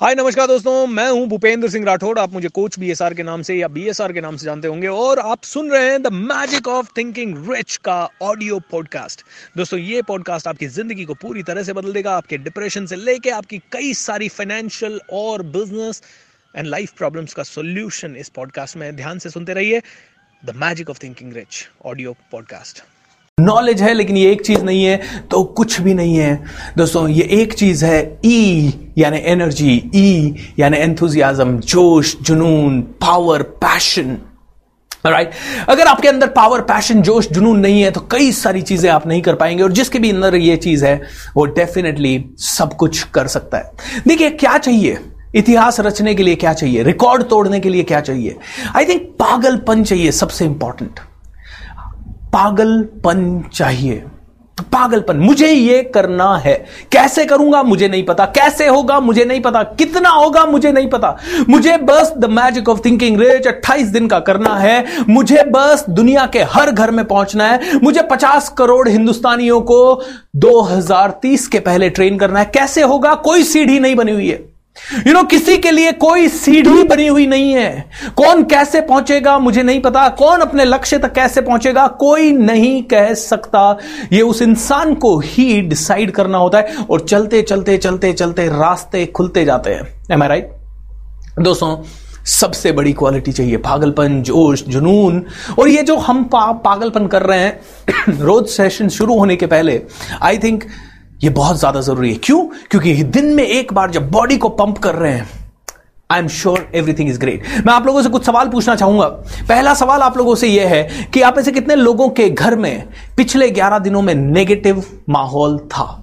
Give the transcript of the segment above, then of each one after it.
हाय, नमस्कार दोस्तों, मैं हूँ भूपेंद्र सिंह राठौड़ आप मुझे कोच बीएसआर के नाम से या बीएसआर के नाम से जानते होंगे और आप सुन रहे हैं the magic of thinking rich का ऑडियो पॉडकास्ट दोस्तों, ये पॉडकास्ट आपकी ज़िंदगी को पूरी तरह से बदल देगा, आपके डिप्रेशन से लेके आपकी कई सारी फाइनेंशियल और बिज़नेस एंड लाइफ प्रॉब्लम्स का सोल्यूशन इस पॉडकास्ट में। ध्यान से सुनते रहिए the magic of thinking rich audio podcast knowledge है, लेकिन ये एक चीज़ नहीं है तो कुछ भी नहीं है। दोस्तों, ये एक चीज़ है ई यानी एनर्जी ई यानी एंथुजियाजम जोश, जुनून पावर पैशन राइट right? अगर आपके अंदर पावर पैशन जोश, जुनून नहीं है तो कई सारी चीज़ें आप नहीं कर पाएँगे, और जिसके भी अंदर ये चीज़ है, वो डेफिनेटली सब कुछ कर सकता है। देखिए, क्या चाहिए? इतिहास रचने के लिए क्या चाहिए? रिकॉर्ड तोड़ने के लिए क्या चाहिए? आई थिंक पागलपन चाहिए, सबसे इंपॉर्टेंट पागलपन चाहिए। पागलपन, मुझे ये करना है। कैसे करूँगा, मुझे नहीं पता। कैसे होगा, मुझे नहीं पता। कितना होगा, मुझे नहीं पता। मुझे बस the magic of thinking rich 28 दिन का करना है। मुझे बस दुनिया के हर घर में पहुँचना है। मुझे 50 करोड़ हिंदुस्तानियों को 2030 के पहले ट्रेन करना है। कैसे होगा? कोई सीढ़ी नहीं बनी हुई है। यू नो किसी के लिए कोई सीढ़ी बनी हुई नहीं है। कौन कैसे पहुंचेगा मुझे नहीं पता। कौन अपने लक्ष्य तक कैसे पहुंचेगा कोई नहीं कह सकता। यह उस इंसान को ही डिसाइड करना होता है और चलते चलते चलते चलते रास्ते खुलते जाते हैं। एम आई राइट दोस्तों सबसे बड़ी क्वालिटी चाहिए। पागलपन जोश जुनून। और ये जो हम पा, पागलपन कर रहे हैं रोज सेशन शुरू होने के पहले आई थिंक ये बहुत ज़्यादा ज़रूरी है। क्यों? क्योंकि दिन में एक बार जब बॉडी को पंप कर रहे हैं I am sure everything is great मैं आप लोगों से कुछ सवाल पूछना चाहूँगा। पहला सवाल आप लोगों से यह है कि आप ऐसे कितने लोगों के घर में पिछले 11 दिनों में नेगेटिव माहौल था?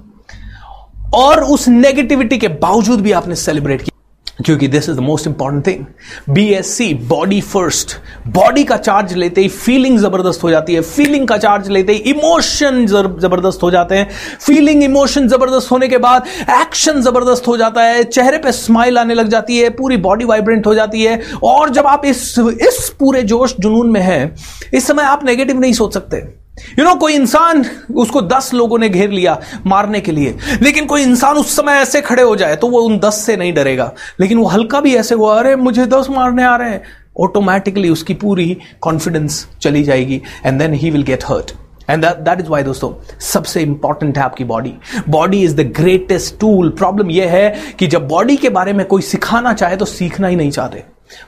और उस नेगेटिविटी के बावजूद भी आपने सेलिब्रेट किया। क्योंकि this is the most important thing B S C body first body का चार्ज लेते ही फीलिंग ज़बरदस्त हो जाती है. फीलिंग का चार्ज लेते ही इमोशन ज़बरदस्त हो जाते हैं. फीलिंग इमोशन ज़बरदस्त होने के बाद एक्शन ज़बरदस्त हो जाता है. चेहरे पे स्माइल आने लग जाती है. पूरी बॉडी वाइब्रेंट हो जाती है. और जब आप इस इस पूरे जोश जुनून में हैं, इस समय आप नेगेटिव नहीं सोच सकते. यू नो कोई इंसान, उसको दस लोगों ने घेर लिया मारने के लिए, लेकिन कोई इंसान उस समय ऐसे खड़े हो जाए तो वो उन दस से नहीं डरेगा। लेकिन वो हल्का भी ऐसे हुआ, अरे, मुझे दस मारने आ रहे हैं। ऑटोमेटिकली उसकी पूरी कॉन्फिडेंस चली जाएगी and then he will get hurt and that is why दोस्तों, सबसे इंपॉर्टेंट है आपकी body body is the greatest tool problem यह है कि जब बॉडी के बारे में कोई सिखाना चाहे तो सीखना ही नहीं चाहते।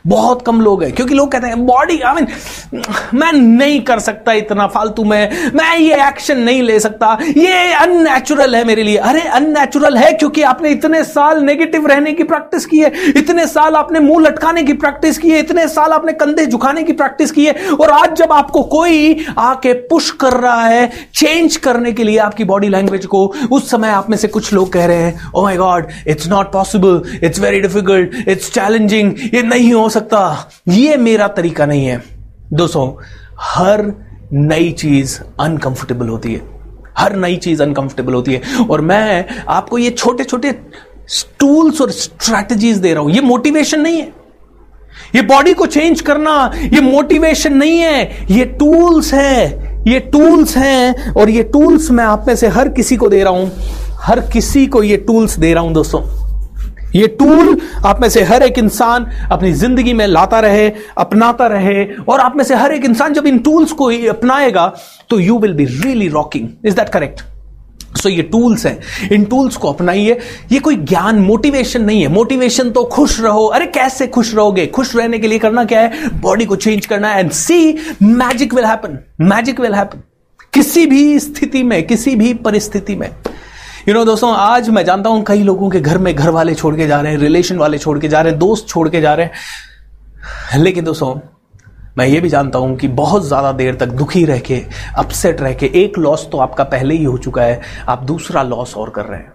बहुत कम लोग हैं, क्योंकि लोग कहते हैं बॉडी आई मीन मैं नहीं कर सकता इतना फालतू में, मैं ये एक्शन नहीं ले सकता, ये अननेचुरल है मेरे लिए। अरे अननेचुरल है क्योंकि आपने इतने साल नेगेटिव रहने की प्रैक्टिस की है, इतने साल आपने मुँह लटकाने की प्रैक्टिस की है, इतने साल आपने कंधे झुकाने की प्रैक्टिस की है, और आज जब आपको कोई आके पुश कर रहा है चेंज करने के लिए आपकी बॉडी लैंग्वेज को, उस समय आप में से कुछ लोग कह रहे हैं ओ my god it's not possible it's very difficult it's challenging ये नहीं नहीं हो सकता। ये मेरा तरीका नहीं है। दोस्तों, हर नई चीज़ अनकंफर्टेबल होती है। हर नई चीज़ अनकंफर्टेबल होती है। और मैं आपको ये छोटे छोटे टूल्स और स्ट्रैटेजीज दे रहा हूँ। ये मोटिवेशन नहीं है। ये बॉडी को चेंज करना, ये मोटिवेशन नहीं है। ये टूल्स है। ये टूल्स हैं। और ये टूल्स मैं आप में से हर किसी को दे रहा हूँ। हर किसी को ये टूल्स दे रहा हूँ, दोस्तों। ये टूल आप में से हर एक इंसान अपनी ज़िंदगी में लाता रहे, अपनाता रहे, और आप में से हर एक इंसान जब इन टूल्स को अपनाएगा तो you will be really rocking is that correct so ये टूल्स हैं। इन टूल्स को अपनाइए। ये कोई ज्ञान मोटिवेशन नहीं है। मोटिवेशन तो खुश रहो। अरे, कैसे खुश रहोगे? खुश रहने के लिए करना क्या है? बॉडी को चेंज करना है and see magic will happen magic will happen किसी भी स्थिति में, किसी भी परिस्थिति में यू नो दोस्तों, आज मैं जानता हूँ कई लोगों के घर में घर वाले छोड़ के जा रहे हैं रिलेशन वाले छोड़ के जा रहे हैं, दोस्त छोड़ के जा रहे हैं। लेकिन दोस्तों, मैं ये भी जानता हूँ कि बहुत ज़्यादा देर तक दुखी रह के अपसेट रह के, एक लॉस तो आपका पहले ही हो चुका है, आप दूसरा लॉस और कर रहे हैं।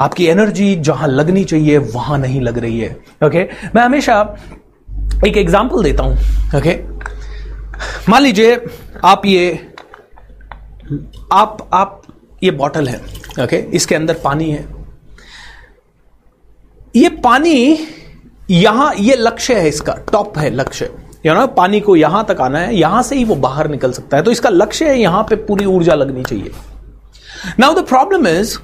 आपकी एनर्जी जहाँ लगनी चाहिए, वहाँ नहीं लग रही है। ओके मैं हमेशा एक एग्ज़ाम्पल देता हूँ। ओके मान लीजिए, आप ये, आप आप ये बॉटल है, ओके? इसके अंदर पानी है। ये पानी यहाँ, ये लक्ष्य है इसका, टॉप है लक्ष्य। यू नो पानी को यहाँ तक आना है, यहाँ से ही वो बाहर निकल सकता है। तो इसका लक्ष्य है, यहाँ पे पूरी ऊर्जा लगनी चाहिए। नाउ द प्रॉब्लम इज़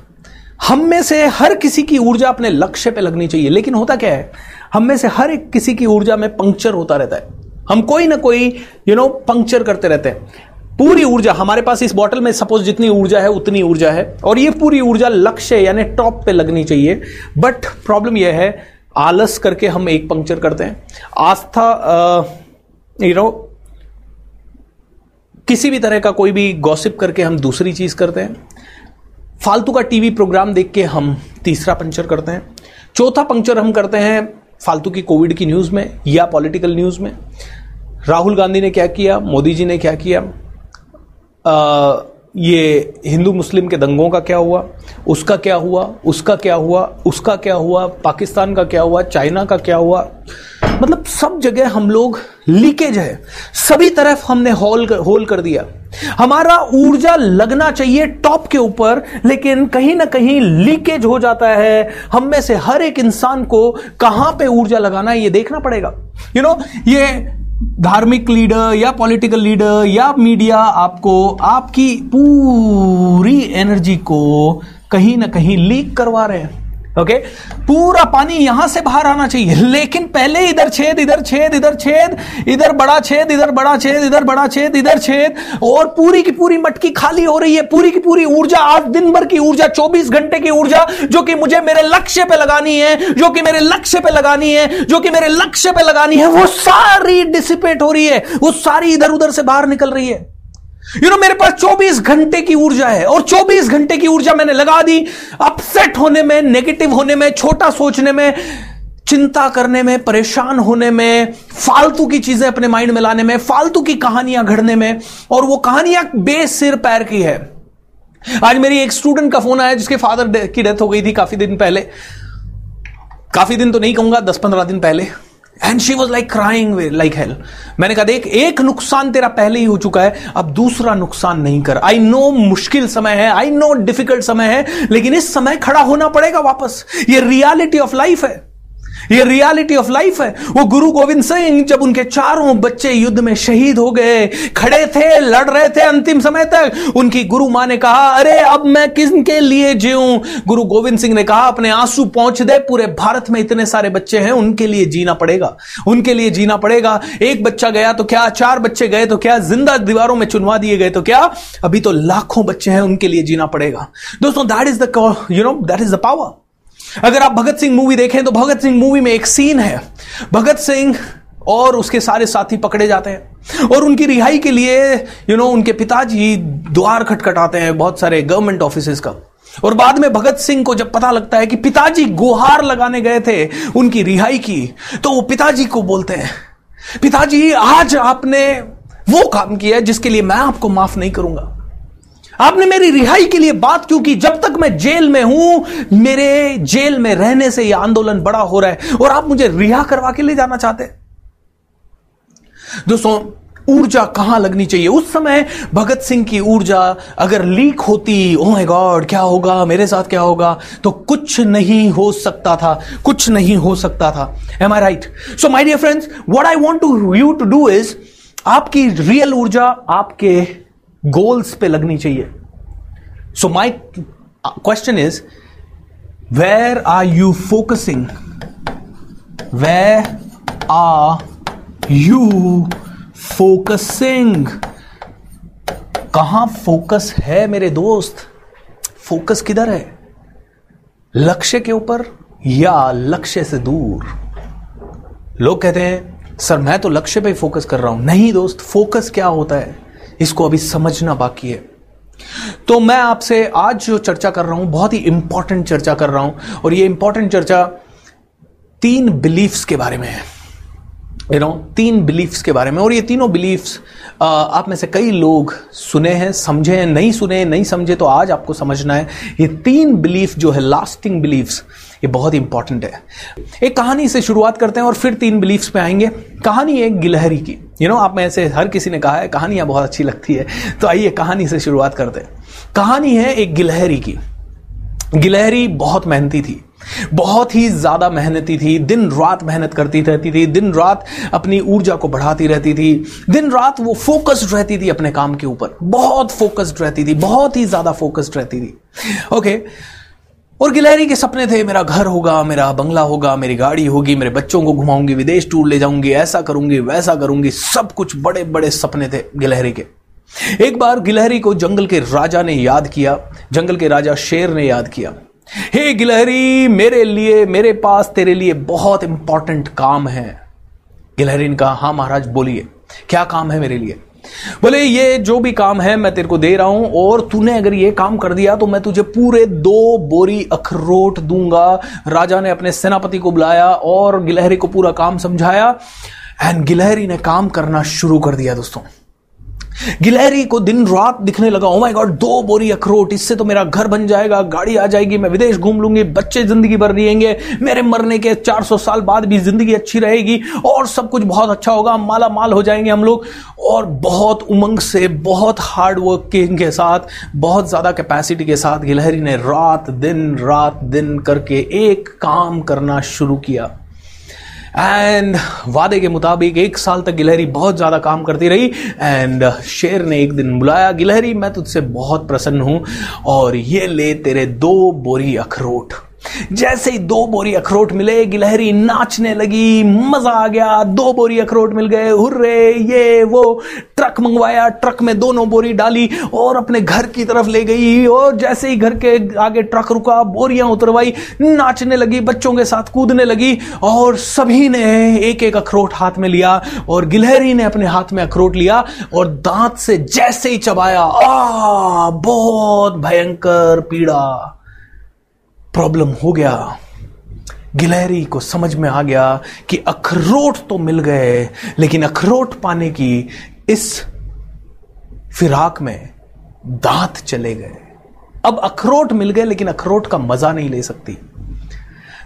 हम में से हर किसी की ऊर्जा अपने लक्ष्य पे लगनी चाहिए। लेकिन होता क्या है, हम में से हर एक किसी की ऊर्जा में पंक्चर होता रहता है। हम कोई ना कोई यू नो पंक्चर करते रहते हैं। पूरी ऊर्जा, हमारे पास इस बॉटल में सपोज़ जितनी ऊर्जा है, उतनी ऊर्जा है। और ये पूरी ऊर्जा लक्ष्य, यानी टॉप पे लगनी चाहिए। बट प्रॉब्लम यह है, आलस करके हम एक पंक्चर करते हैं। आस्था यू नो किसी भी तरह का कोई भी गॉसिप करके हम दूसरी चीज़ करते हैं। फालतू का टीवी प्रोग्राम देख के हम तीसरा पंक्चर करते हैं। चौथा पंक्चर हम करते हैं फालतू की कोविड की न्यूज़ में या पॉलिटिकल न्यूज़ में। राहुल गांधी ने क्या किया? मोदी जी ने क्या किया? ये हिंदू मुस्लिम के दंगों का क्या हुआ? उसका क्या हुआ? उसका क्या हुआ? उसका क्या हुआ? पाकिस्तान का क्या हुआ? चाइना का क्या हुआ? मतलब सब जगह हम लोग लीकेज है। सभी तरफ़ हमने होल कर, होल कर दिया। हमारा ऊर्जा लगना चाहिए टॉप के ऊपर लेकिन कहीं ना कहीं लीकेज हो जाता है। हम में से हर एक इंसान को कहाँ पे ऊर्जा लगाना है ये देखना पड़ेगा। यू you नो know, ये धार्मिक लीडर या पॉलिटिकल लीडर या मीडिया आपको आपकी पूरी एनर्जी को कहीं ना कहीं लीक करवा रहे हैं। ओके? पूरा पानी यहाँ से बाहर आना चाहिए। लेकिन पहले इधर छेद इधर छेद इधर छेद, इधर बड़ा छेद, इधर बड़ा छेद, इधर बड़ा छेद, इधर छेद, और पूरी की पूरी मटकी खाली हो रही है। पूरी की पूरी ऊर्जा, आज दिन भर की ऊर्जा 24 घंटे की ऊर्जा, जो कि मुझे मेरे लक्ष्य पे लगानी है, जो कि मेरे लक्ष्य पे लगानी है, जो कि मेरे लक्ष्य पे लगानी है, वो सारी डिसिपेट हो रही है। वो सारी इधर उधर से बाहर निकल रही है। यू नो मेरे पास 24 घंटे की ऊर्जा है और 24 घंटे की ऊर्जा मैंने लगा दी। अपसेट होने में नेगेटिव होने में, छोटा सोचने में, चिंता करने में, परेशान होने में, फालतू की चीज़ें अपने माइंड में लाने में, फालतू की कहानियाँ घड़ने में, और वो कहानियाँ बेसिर पैर की है। आज मेरी एक स्टूडेंट का फ़ोन आया जिसके फादर की डेथ हो गई थी काफ़ी दिन पहले। काफ़ी दिन तो नहीं कहूँगा, दस पंद्रह दिन पहले। And she was like crying like hell मैंने कहा, देख, एक नुकसान तेरा पहले ही हो चुका है, अब दूसरा नुकसान नहीं कर। आई नो मुश्किल समय है आई नो डिफ़िकल्ट समय है, लेकिन इस समय खड़ा होना पड़ेगा वापस। ये रियालिटी ऑफ़ लाइफ है। ये रियलिटी ऑफ़ लाइफ है। वो गुरु गोविंद सिंह जब उनके चारों बच्चे युद्ध में शहीद हो गए, खड़े थे, लड़ रहे थे अंतिम समय तक, उनकी गुरु माँ ने कहा, अरे, अब मैं किसके लिए जीऊं? गुरु गोविंद सिंह ने कहा, अपने आँसू पहुँच दे, पूरे भारत में इतने सारे बच्चे हैं, उनके लिए जीना पड़ेगा। उनके लिए जीना पड़ेगा। एक बच्चा गया तो क्या, चार बच्चे गए तो क्या, ज़िंदा दीवारों में चुनवा दिए गए तो क्या? अभी तो लाखों बच्चे हैं, उनके लिए जीना पड़ेगा। दोस्तों that is the you know that is the power अगर आप भगत सिंह मूवी देखें तो भगत सिंह मूवी में एक सीन है। भगत सिंह और उसके सारे साथी पकड़े जाते हैं। और उनकी रिहाई के लिए यू नो उनके पिताजी द्वार खटखटाते हैं बहुत सारे गवर्नमेंट ऑफ़िस का। और बाद में भगत सिंह को जब पता लगता है कि पिताजी गुहार लगाने गए थे उनकी रिहाई की तो वो पिताजी को बोलते हैं, पिताजी, आज आपने वो काम किया जिसके लिए मैं आपको माफ़ नहीं करूँगा। आपने मेरी रिहाई के लिए बात क्यों की? जब तक मैं जेल में हूँ, मेरे जेल में रहने से यह आंदोलन बड़ा हो रहा है और आप मुझे रिहा करवा के ले जाना चाहते दोस्तों, ऊर्जा कहाँ लगनी चाहिए? उस समय भगत सिंह की ऊर्जा अगर लीक होती ओ माय गॉड क्या होगा? मेरे साथ क्या होगा? तो कुछ नहीं हो सकता था, कुछ नहीं हो सकता था। Am I right so my dear friends what I want to you to do is आपकी रियल ऊर्जा आपके गोल्स पे लगनी चाहिए। So my question is where are you focusing where are you focusing कहाँ फोकस है मेरे दोस्त? फोकस किधर है? लक्ष्य के ऊपर या लक्ष्य से दूर? लोग कहते हैं, सर, मैं तो लक्ष्य पे फोकस कर रहा हूँ। नहीं दोस्त फोकस क्या होता है? इसको अभी समझना बाकी है। तो मैं आपसे आज जो चर्चा कर रहा हूँ, बहुत ही इंपॉर्टेंट चर्चा कर रहा हूँ, और ये इंपॉर्टेंट चर्चा तीन बिलीफ्स के बारे में है। यू नो तीन बिलीफ्स के बारे में, और ये तीनों बिलीफ्स आप में से कई लोग सुने हैं, समझे हैं, नहीं सुने नहीं समझे तो आज आपको समझना है। ये तीन बिलीफ जो है लास्टिंग बिलीफ्स ये बहुत इंपॉर्टेंट है। एक कहानी से शुरुआत करते हैं और फिर तीन बिलीफ्स पे आएँगे। कहानी है गिलहरी की। यू you नो know, आप में से हर किसी ने कहा है कहानियाँ बहुत अच्छी लगती है। तो आइए कहानी से शुरुआत करते हैं। कहानी है एक गिलहरी की। गिलहरी बहुत मेहनती थी। बहुत ही ज़्यादा मेहनती थी। दिन रात मेहनत करती रहती थी। दिन रात अपनी ऊर्जा को बढ़ाती रहती थी। दिन रात वो फोकस्ड रहती थी अपने काम के ऊपर। बहुत फोकस्ड रहती थी। बहुत ही ज़्यादा फोकस्ड रहती थी। ओके और गिलहरी के सपने थे मेरा घर होगा मेरा बंगला होगा मेरी गाड़ी होगी मेरे बच्चों को घुमाऊँगी विदेश टूर ले जाऊँगी ऐसा करूँगी वैसा करूँगी सब कुछ बड़े बड़े सपने थे गिलहरी के। एक बार गिलहरी को जंगल के राजा ने याद किया जंगल के राजा शेर ने याद किया। हे hey, गिलहरी मेरे लिए मेरे पास तेरे लिए बहुत इंपॉर्टेंट काम है। गिलहरी ने कहा हाँ महाराज बोलिए क्या काम है मेरे लिए? बोले, ये जो भी काम है, मैं तेरे को दे रहा हूँ और तूने अगर ये काम कर दिया तो मैं तुझे पूरे दो बोरी अखरोट दूँगा। राजा ने अपने सेनापति को बुलाया और गिलहरी को पूरा काम समझाया। एंड गिलहरी ने काम करना शुरू कर दिया, दोस्तों। गिलहरी को दिन रात दिखने लगा ओ माय गॉड दो बोरी अखरोट, इससे तो मेरा घर बन जाएगा, गाड़ी आ जाएगी, मैं विदेश घूम लूँगी, बच्चे ज़िंदगी भर जिएँगे, मेरे मरने के 400 साल बाद भी ज़िंदगी अच्छी रहेगी, और सब कुछ बहुत अच्छा होगा माला माल हो जाएँगे हम लोग। और बहुत उमंग से, बहुत हार्ड वर्किंग के साथ, बहुत ज़्यादा कैपेसिटी के साथ गिलहरी ने रात दिन रात दिन करके एक काम करना शुरू किया। एंड वादे के मुताबिक एक साल तक गिलहरी बहुत ज़्यादा काम करती रही। एंड शेर ने एक दिन बुलाया, गिलहरी, मैं तुझसे बहुत प्रसन्न हूँ और ये ले तेरे दो बोरी अखरोट। जैसे ही दो बोरी अखरोट मिले, गिलहरी नाचने लगी, मज़ा आ गया। दो बोरी अखरोट मिल गए, हुर्रे, ये, वो। ट्रक मंगवाया, ट्रक में दोनों बोरी डाली और अपने घर की तरफ़ ले गई और जैसे ही घर के आगे ट्रक रुका, बोरियाँ उतरवाई, नाचने लगी, बच्चों के साथ कूदने लगी और सभी ने एक एक अखरोट हाथ में लिया और गिलहरी ने अपने हाथ में अखरोट लिया और दांत से जैसे ही चबाया, आ, बहुत भयंकर पीड़ा। प्रॉब्लम हो गया। गिलहरी को समझ में आ गया कि अखरोट तो मिल गए, लेकिन अखरोट पाने की इस फिराक में दांत चले गए। अब अखरोट मिल गए, लेकिन अखरोट का मज़ा नहीं ले सकती।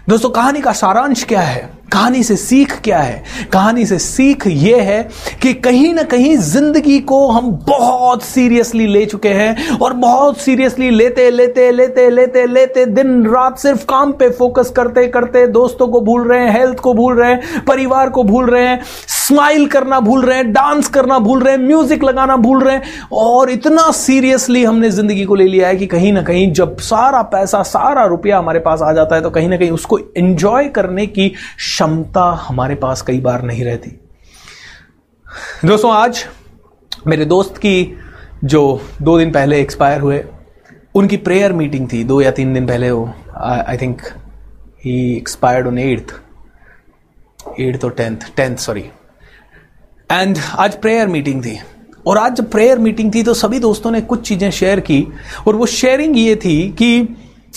दोस्तों, कहानी का सारांश क्या है? कहानी से सीख क्या है? कहानी से सीख यह है कि कहीं ना कहीं ज़िंदगी को हम बहुत सीरियसली ले चुके हैं और बहुत सीरियसली लेते लेते लेते लेते लेते दिन, रात सिर्फ़ काम पे फोकस करते करते दोस्तों को भूल रहे हैं, हेल्थ को भूल रहे हैं, परिवार को भूल रहे हैं, स्माइल करना भूल रहे हैं, डांस करना भूल रहे हैं, म्यूज़िक लगाना भूल रहे हैं और इतना सीरियसली हमने ज़िंदगी को ले लिया है कि कहीं ना कहीं जब सारा पैसा, सारा रुपया हमारे पास आ जाता है तो कहीं ना कहीं उसको एंजॉय करने की क्षमता हमारे पास कई बार नहीं रहती। दोस्तों, आज मेरे दोस्त की जो दो दिन पहले एक्सपायर हुए, उनकी प्रेयर मीटिंग थी, दो या तीन दिन पहले वो I think he expired on eighth eighth और टेंथ टेंथ सॉरी एंड आज प्रेयर मीटिंग थी। और आज जब प्रेयर मीटिंग थी तो सभी दोस्तों ने कुछ चीज़ें शेयर की, और वो शेयरिंग ये थी कि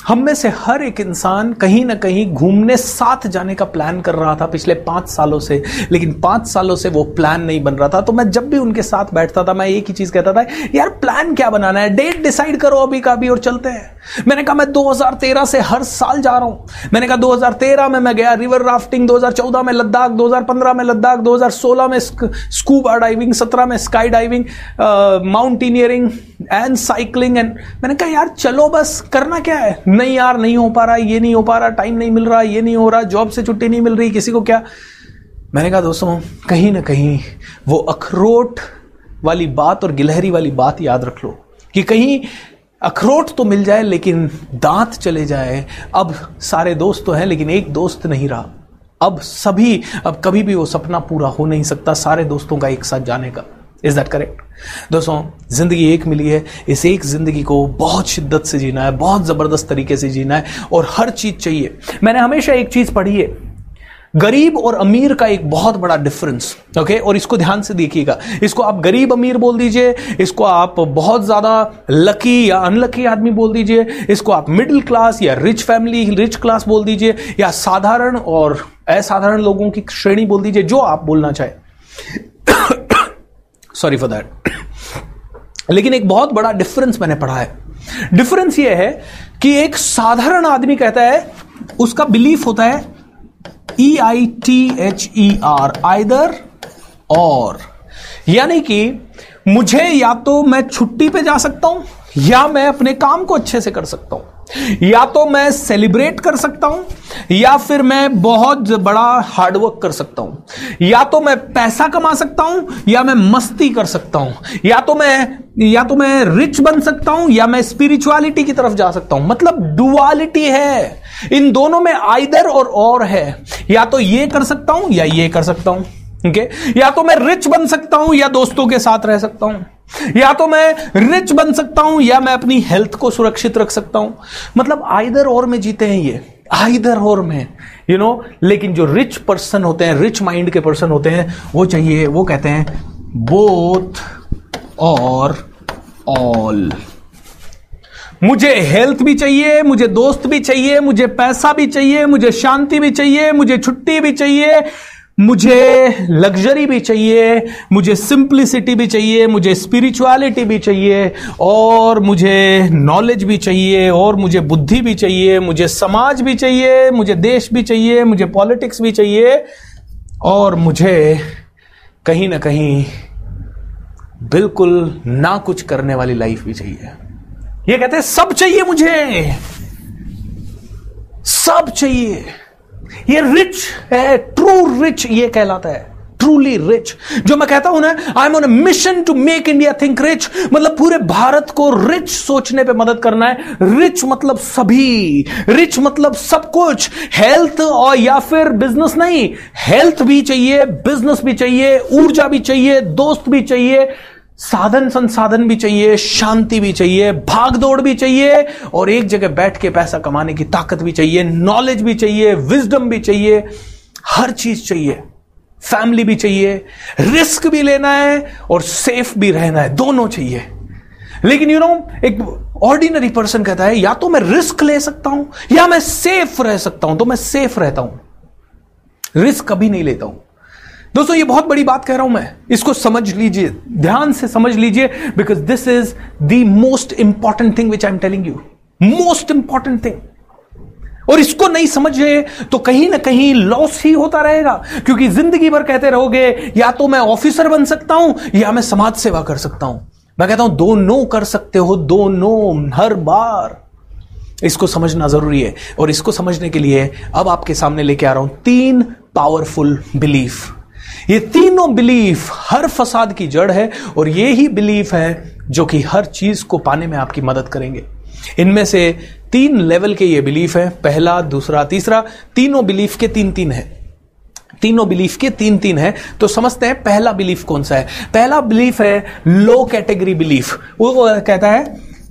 हम में से हर एक इंसान कहीं ना कहीं घूमने साथ जाने का प्लान कर रहा था पिछले पाँच सालों से, लेकिन पाँच सालों से वो प्लान नहीं बन रहा था। तो मैं जब भी उनके साथ बैठता था, मैं एक ही चीज़ कहता था, यार प्लान क्या बनाना है? डेट डिसाइड करो अभी का भी और चलते हैं। मैंने कहा, मैं 2013 से हर साल जा रहा हूँ। मैंने कहा 2013 में मैं गया रिवर राफ्टिंग 2014 में लद्दाख 2015 में लद्दाख 2016 में स्कूबा डाइविंग 17 में sky diving mountaineering and cycling and मैंने कहा, यार, चलो बस, करना क्या है? नहीं यार, नहीं हो पा रहा, ये नहीं हो पा रहा टाइम नहीं मिल रहा, ये नहीं हो रहा जॉब से छुट्टी नहीं मिल रही, किसी को क्या? मैंने कहा, दोस्तों, कहीं ना कहीं वो अखरोट वाली बात और गिलहरी वाली बात याद रख लो कि कहीं अखरोट तो मिल जाए, लेकिन दांत चले जाए। अब सारे दोस्त तो हैं, लेकिन एक दोस्त नहीं रहा। अब सभी, अब कभी भी वो सपना पूरा हो नहीं सकता, सारे दोस्तों का एक साथ जाने का। इज़ दैट करेक्ट दोस्तों, ज़िंदगी एक मिली है। इस एक ज़िंदगी को बहुत शिद्दत से जीना है, बहुत ज़बरदस्त तरीके से जीना है और हर चीज़ चाहिए। मैंने हमेशा एक चीज़ पढ़ी है। गरीब और अमीर का एक बहुत बड़ा डिफरेंस ओके और इसको ध्यान से देखिएगा। इसको आप गरीब अमीर बोल दीजिए, इसको आप बहुत ज़्यादा लकी या अनलकी आदमी बोल दीजिए, इसको आप मिडिल क्लास या रिच फैमिली रिच क्लास बोल दीजिए, या साधारण और असाधारण लोगों की श्रेणी बोल दीजिए, जो आप बोलना चाहे। सॉरी फॉर दैट लेकिन एक बहुत बड़ा डिफरेंस मैंने पढ़ा है। डिफरेंस यह है कि एक साधारण आदमी कहता है, उसका बिलीफ होता है E I T H E R either और यानी कि मुझे या तो मैं छुट्टी पे जा सकता हूँ या मैं अपने काम को अच्छे से कर सकता हूँ? या तो मैं सेलिब्रेट कर सकता हूँ, या फिर मैं बहुत बड़ा हार्डवर्क कर सकता हूँ? या तो मैं पैसा कमा सकता हूँ, या मैं मस्ती कर सकता हूँ? या तो मैं, या तो मैं रिच बन सकता हूँ, या मैं स्पिरिचुअलिटी की तरफ़ जा सकता हूँ? मतलब डुअलिटी है। इन दोनों में आइदर और और है। या तो ये कर सकता हूँ, या ये कर सकता हूँ। Okay okay? या तो मैं रिच बन सकता हूँ, या दोस्तों के साथ रह सकता हूँ। या तो मैं रिच बन सकता हूँ, या मैं अपनी हेल्थ को सुरक्षित रख सकता हूँ। मतलब आइदर और में जीते हैं ये। आइदर और में यू नो लेकिन जो रिच पर्सन होते हैं रिच माइंड के पर्सन होते हैं, वो चाहिए, वो कहते हैं बोथ और ऑल मुझे हेल्थ भी चाहिए, मुझे दोस्त भी चाहिए, मुझे पैसा भी चाहिए, मुझे शांति भी चाहिए, मुझे छुट्टी भी चाहिए। मुझे लग्जरी भी चाहिए, मुझे सिंप्लिसिटी भी चाहिए, मुझे स्पिरिचुअलिटी भी चाहिए, और मुझे नॉलेज भी चाहिए, और मुझे बुद्धि भी चाहिए, मुझे समाज भी चाहिए, मुझे देश भी चाहिए, मुझे पॉलिटिक्स भी चाहिए, और मुझे कहीं ना कहीं बिल्कुल ना कुछ करने वाली लाइफ भी चाहिए। ये कहते हैं, सब चाहिए मुझे! सब चाहिए! ये रिच है ट्रू रिच ये कहलाता है। ट्रूली रिच जो मैं कहता हूँ ना I am on mission to make India think rich मतलब पूरे भारत को रिच सोचने पे मदद करना है। रिच मतलब सभी। रिच मतलब सब कुछ। हेल्थ और या फिर बिज़नेस नहीं। हेल्थ भी चाहिए बिज़नेस भी चाहिए, ऊर्जा भी चाहिए, दोस्त भी चाहिए। साधन संसाधन भी चाहिए शांति भी चाहिए भाग दौड़ भी चाहिए और एक जगह बैठ के पैसा कमाने की ताकत भी चाहिए नॉलेज भी चाहिए विजडम भी चाहिए हर चीज़ चाहिए फैमिली भी चाहिए रिस्क भी लेना है और सेफ़ भी रहना है दोनों चाहिए। लेकिन यू you नो know, एक ऑर्डिनरी पर्सन कहता है या तो मैं रिस्क ले सकता हूँ या मैं सेफ़ रह सकता हूँ तो मैं सेफ़ रहता हूँ। रिस्क कभी नहीं लेता हूँ। दोस्तों, ये बहुत बड़ी बात कह रहा हूँ मैं। इसको समझ लीजिए, ध्यान से समझ लीजिए because this is the most important thing which I am telling you most important thing और इसको नहीं समझे तो कहीं ना कहीं लॉस ही होता रहेगा, क्योंकि ज़िंदगी भर कहते रहोगे, या तो मैं ऑफिसर बन सकता हूँ, या मैं समाज सेवा कर सकता हूँ। मैं कहता हूँ दोनों कर सकते हो दोनों हर बार। इसको समझना ज़रूरी है। और इसको समझने के लिए अब आपके सामने लेके आ रहा हूँ तीन पावरफुल बिलीफ ये तीनों बिलीफ हर फसाद की जड़ है और ये ही बिलीफ है जो कि हर चीज़ को पाने में आपकी मदद करेंगे। इनमें से तीन लेवल के ये बिलीफ है, पहला, दूसरा, तीसरा, तीनों बिलीफ के तीन तीन है। तीनों बिलीफ के तीन तीन है तो समझते हैं पहला बिलीफ कौन सा है। पहला बिलीफ है लो कैटेगरी बिलीफ वो कहता है,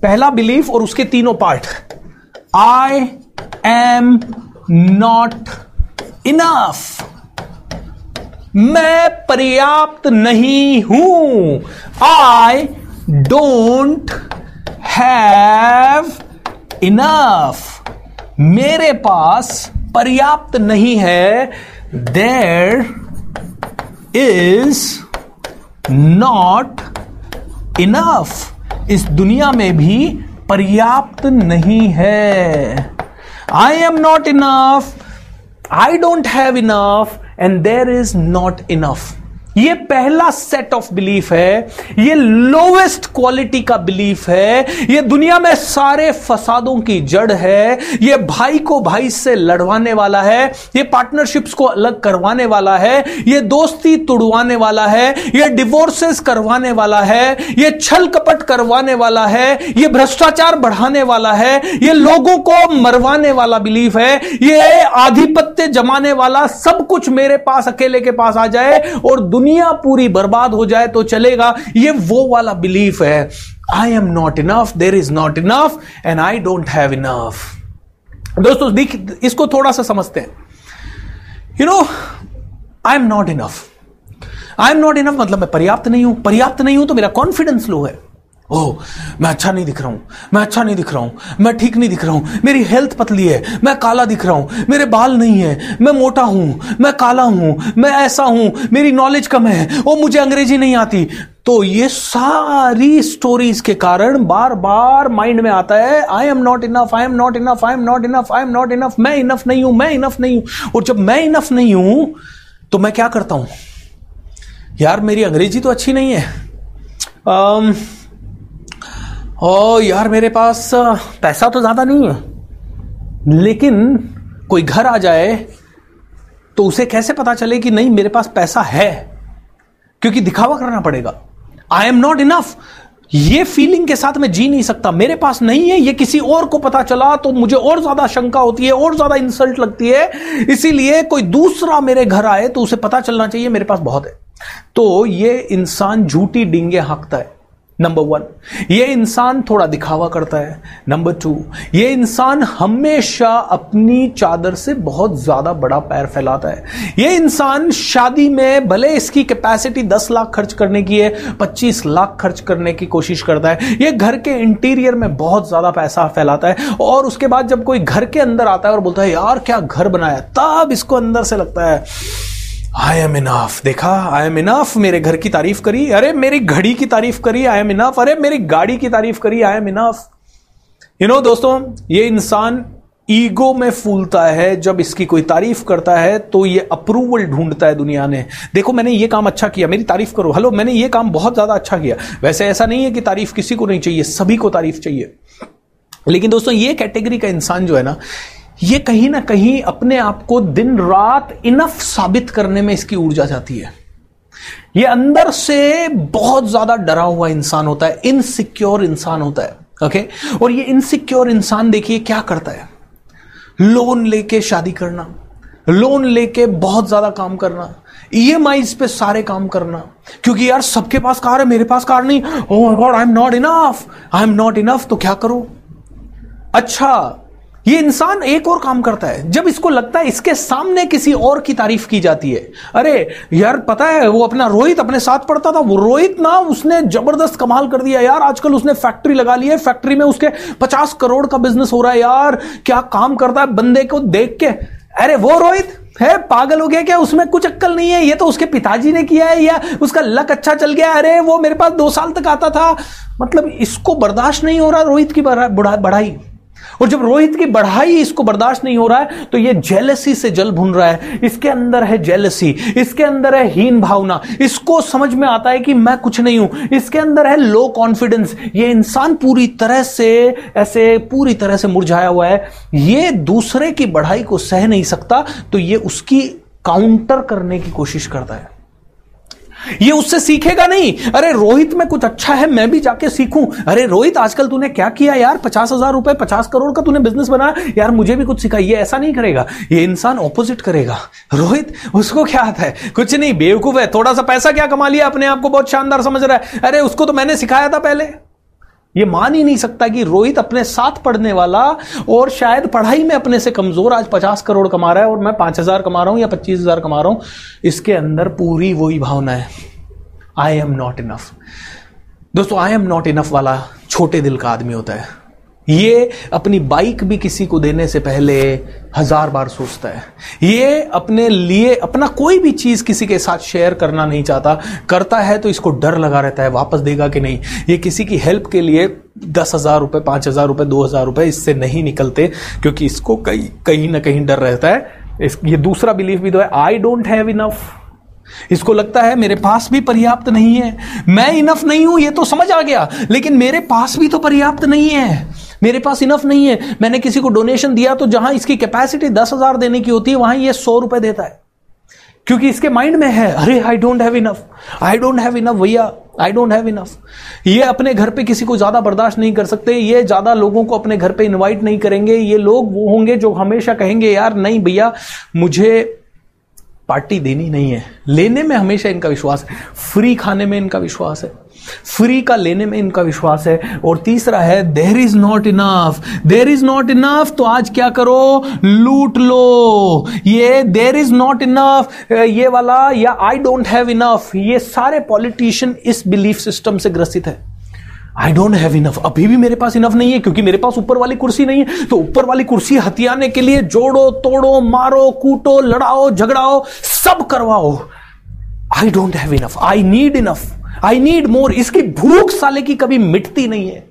पहला बिलीफ और उसके तीनों part I am not enough मैं पर्याप्त नहीं हूँ। आई डोंट हैव इनफ मेरे पास पर्याप्त नहीं है। देर इज़ नॉट इनफ इस दुनिया में भी पर्याप्त नहीं है। I am not enough I don't have enough and there is not enough ये पहला सेट ऑफ़ बिलीफ है ये लोवेस्ट क्वालिटी का बिलीफ है ये दुनिया में सारे फसादों की जड़ है ये भाई को भाई से लड़वाने वाला है ये पार्टनरशिप्स को अलग करवाने वाला है ये दोस्ती तुड़वाने वाला है ये डिवोर्सेस करवाने वाला है ये छल कपट करवाने वाला है ये भ्रष्टाचार बढ़ाने वाला है ये लोगों को मरवाने वाला बिलीफ है ये आधिपत्य जमाने वाला सब कुछ मेरे पास अकेले के पास आ जाए और दुनिया पूरी बर्बाद हो जाए तो चलेगा। ये वो वाला बिलीफ है। I am not enough there is not enough and I don't have enough दोस्तों, देख, इसको थोड़ा सा समझते हैं। You know I am not enough I am not enough मतलब मैं पर्याप्त नहीं हूँ। पर्याप्त नहीं हूँ तो मेरा कॉन्फिडेंस लो है। ओह मैं अच्छा नहीं दिख रहा हूँ मैं अच्छा नहीं दिख रहा हूँ मैं ठीक नहीं दिख रहा हूँ मेरी हेल्थ पतली है मैं काला दिख रहा हूँ मेरे बाल नहीं है मैं मोटा हूँ मैं काला हूँ मैं ऐसा हूँ मेरी नॉलेज कम है ओ मुझे अंग्रेज़ी नहीं आती। तो ये सारी स्टोरीज के कारण बार बार माइंड में आता है I am not enough I am not enough I am not enough I am not enough मैं इनफ नहीं हूँ मैं इनफ नहीं हूँ। और जब मैं इनफ नहीं हूँ तो मैं क्या करता हूँ? यार मेरी अंग्रेज़ी तो अच्छी नहीं है। um, ओ यार मेरे पास पैसा तो ज़्यादा नहीं है। लेकिन कोई घर आ जाए तो उसे कैसे पता चले कि नहीं, मेरे पास पैसा है? क्योंकि दिखावा करना पड़ेगा। आई एम नॉट इनफ ये फीलिंग के साथ मैं जी नहीं सकता। मेरे पास नहीं है, ये किसी और को पता चला तो मुझे और ज़्यादा शंका होती है, और ज़्यादा इंसल्ट लगती है। इसीलिए कोई दूसरा मेरे घर आए तो उसे पता चलना चाहिए, मेरे पास बहुत है। तो ये इंसान झूठी डिंगे हाँकता है। नंबर वन ये इंसान थोड़ा दिखावा करता है. नंबर टू ये इंसान हमेशा अपनी चादर से बहुत ज़्यादा बड़ा पैर फैलाता है. ये इंसान शादी में भले इसकी कैपेसिटी दस लाख खर्च करने की है, पच्चीस लाख खर्च करने की कोशिश करता है. ये घर के इंटीरियर में बहुत ज़्यादा पैसा फैलाता है और उसके बाद जब कोई घर के अंदर आता है और बोलता है, यार, क्या घर बनाया तब इसको अंदर से लगता है आई एम इनाफ देखा? आई एम इनाफ मेरे घर की तारीफ़ करी। अरे, मेरी घड़ी की तारीफ़ करी आई एम इनाफ अरे, मेरी गाड़ी की तारीफ़ करी I am enough you know दोस्तों, ये इंसान ईगो में फूलता है। जब इसकी कोई तारीफ़ करता है तो ये अप्रूवल ढूंढता है दुनिया ने। देखो, मैंने ये काम अच्छा किया, मेरी तारीफ़ करो। हेलो, मैंने ये काम बहुत ज़्यादा अच्छा किया। वैसे ऐसा नहीं है कि तारीफ़ किसी को नहीं चाहिए, सभी को तारीफ़ चाहिए। लेकिन दोस्तों, ये कैटेगरी का इंसान जो है ना ये कहीं ना कहीं अपने आप को दिन रात इनफ साबित करने में इसकी ऊर्जा जाती है। ये अंदर से बहुत ज़्यादा डरा हुआ इंसान होता है इनसिक्योर इंसान होता है ओके और ये इनसिक्योर इंसान देखिए क्या करता है? लोन लेके शादी करना लोन लेके बहुत ज़्यादा काम करना ईएमआई पे सारे काम करना, क्योंकि यार सबके पास कार है, मेरे पास कार नहीं। ओ god I am not enough I am not enough तो क्या करो? अच्छा ये इंसान एक और काम करता है। जब इसको लगता है इसके सामने किसी और की तारीफ़ की जाती है, अरे यार पता है, वो अपना रोहित अपने साथ पढ़ता था, वो रोहित ना उसने ज़बरदस्त कमाल कर दिया, यार आजकल उसने फैक्ट्री लगा ली है, फैक्ट्री में उसके पचास करोड़ का बिज़नेस हो रहा है, यार क्या काम करता है बंदे को देख के। अरे वो रोहित है, पागल हो गया क्या? उसमें कुछ अक्कल नहीं है, ये तो उसके पिताजी ने किया है, या उसका लक अच्छा चल गया? अरे वो मेरे पास दो साल तक आता था। मतलब इसको बर्दाश्त नहीं हो रहा रोहित की बढ़ाई। और जब रोहित की बढ़ाई इसको बर्दाश्त नहीं हो रहा है तो ये जेलसी से जल भुन रहा है। इसके अंदर है जेलसी इसके अंदर है हीन भावना। इसको समझ में आता है कि मैं कुछ नहीं हूँ। इसके अंदर है लो कॉन्फिडेंस ये इंसान पूरी तरह से, ऐसे पूरी तरह से मुरझाया हुआ है। ये दूसरे की बढ़ाई को सह नहीं सकता तो ये उसकी काउंटर करने की कोशिश करता है। ये उससे सीखेगा नहीं। अरे रोहित में कुछ अच्छा है, मैं भी जाके सीखूं। अरे रोहित, आजकल तूने क्या किया यार? पचास हज़ार रुपए, पचास करोड़ का तूने बिज़नेस बनाया। यार मुझे भी कुछ सिखा ये ऐसा नहीं करेगा। ये इंसान ऑपोजिट करेगा। रोहित, उसको क्या आता है? कुछ नहीं, बेवकूफ़ है। थोड़ा सा पैसा क्या कमा लिया अपने आप को? बहुत शानदार समझ रहा है। अरे उसको तो मैंने सिखाया था पहले। ये मान ही नहीं सकता कि रोहित अपने साथ पढ़ने वाला और शायद पढ़ाई में अपने से कमज़ोर आज पचास करोड़ कमा रहा है और मैं पाँच हज़ार कमा रहा हूँ या पच्चीस हज़ार कमा रहा हूँ, इसके अंदर पूरी वही भावना है। आई एम नॉट इनफ दोस्तों आई एम नॉट इनफ वाला छोटे दिल का आदमी होता है। ये अपनी बाइक भी किसी को देने से पहले हज़ार बार सोचता है। ये अपने लिए अपना कोई भी चीज़ किसी के साथ शेयर करना नहीं चाहता। करता है तो इसको डर लगा रहता है, वापस देगा कि नहीं। ये किसी की हेल्प के लिए दस हज़ार रुपए, पाँच हज़ार रुपए, दो हज़ार रुपए इससे नहीं निकलते, क्योंकि इसको कहीं कहीं ना कहीं डर रहता है। ये दूसरा बिलीफ भी तो है आई डोंट हैव इनफ इसको लगता है, मेरे पास भी पर्याप्त नहीं है। मैं इनफ नहीं हूँ, ये तो समझ आ गया, लेकिन मेरे पास भी तो पर्याप्त नहीं है। मेरे पास इनफ नहीं है। मैंने किसी को डोनेशन दिया तो जहाँ इसकी कैपेसिटी दस हज़ार देने की होती है, वहाँ ये सौ रुपए देता है। क्योंकि इसके माइंड में है, अरे I don't have enough I don't have enough भैया। आई डोंट हैव इनफ ये अपने घर पे किसी को ज़्यादा बर्दाश्त नहीं कर सकते। ये ज़्यादा लोगों को अपने घर पे इनवाइट नहीं करेंगे। ये लोग वो होंगे जो हमेशा कहेंगे, यार, नहीं भैया, मुझे पार्टी देनी नहीं है। लेने में हमेशा इनका विश्वास है। फ्री खाने में इनका विश्वास है। फ्री का लेने में इनका विश्वास है। और तीसरा है there is not enough there is not enough तो आज क्या करो? लूट लो। ये देर इज़ नॉट इनफ ये वाला, या आई डोंट हैव इनफ ये सारे पॉलिटिशियन इस बिलीफ सिस्टम से ग्रसित है। आई डोंट हैव इनफ अभी भी मेरे पास इनफ नहीं है, क्योंकि मेरे पास ऊपर वाली कुर्सी नहीं है। तो ऊपर वाली कुर्सी हथियाने के लिए जोड़ो, तोड़ो, मारो, कूटो, लड़ाओ, झगड़ाओ, सब करवाओ। I don't have enough I need enough I need more इसकी भूख साले की कभी मिटती नहीं है।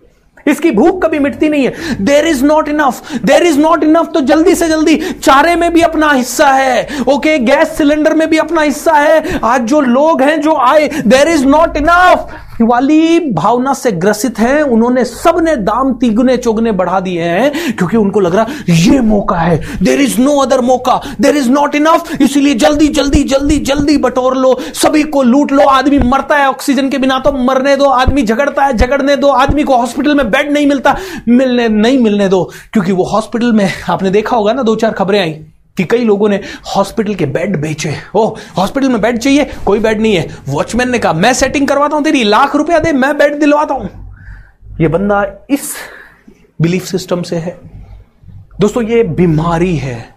इसकी भूख कभी मिटती नहीं है। There is not enough there is not enough तो जल्दी से जल्दी। चारे में भी अपना हिस्सा है। ओके गैस सिलेंडर में भी अपना हिस्सा है। आज जो लोग हैं जो आए देर इज़ नॉट इनफ वाली भावना से ग्रसित हैं, उन्होंने सबने दाम तिगुने चौगने बढ़ा दिए हैं, क्योंकि उनको लग रहा, ये मौका है देर इज़ नो अदर मौका देर इज़ नॉट इनफ इसीलिए जल्दी जल्दी जल्दी जल्दी बटोर लो, सभी को लूट लो, आदमी मरता है ऑक्सीजन के बिना तो मरने दो, आदमी झगड़ता है, झगड़ने दो, आदमी को हॉस्पिटल में बेड नहीं मिलता, मिलने, नहीं मिलने दो, क्योंकि वो हॉस्पिटल में, आपने देखा होगा ना, दो चार खबरें आई कि कई लोगों ने हॉस्पिटल के बेड बेचे। ओ हॉस्पिटल में बेड चाहिए? कोई बेड नहीं है। वॉचमैन ने कहा मैं सेटिंग करवाता हूँ तेरी लाख रुपया दे मैं बेड दिलवाता हूँ। ये बंदा इस बिलीफ सिस्टम से है। दोस्तों ये बीमारी है।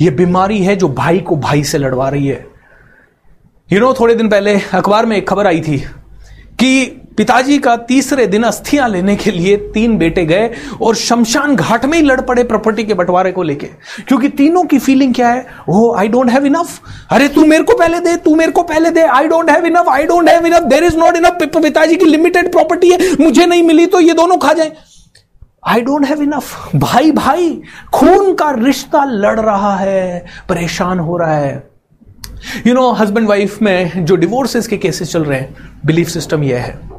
ये बीमारी है जो भाई को भाई से लड़वा रही है। यू you नो know, थोड़े दिन पहले अखबार में एक खबर आई थी कि पिताजी का तीसरे दिन अस्थियाँ लेने के लिए तीन बेटे गए और शमशान घाट में ही लड़ पड़े प्रॉपर्टी के बंटवारे को लेके। क्योंकि तीनों की फीलिंग क्या है? Oh I don't have enough अरे, तू मेरे को पहले दे, तू मेरे को पहले दे। I don't have enough I don't have enough there is not enough पिताजी की लिमिटेड प्रॉपर्टी है। मुझे नहीं मिली तो ये दोनों खा जाए। आई डोंट हैव इनफ भाई भाई, खून का रिश्ता लड़ रहा है। परेशान हो रहा है. यू नो हस्बैंड वाइफ में जो डिवोर्सेस के केसेस चल रहे हैं बिलीफ सिस्टम यह है।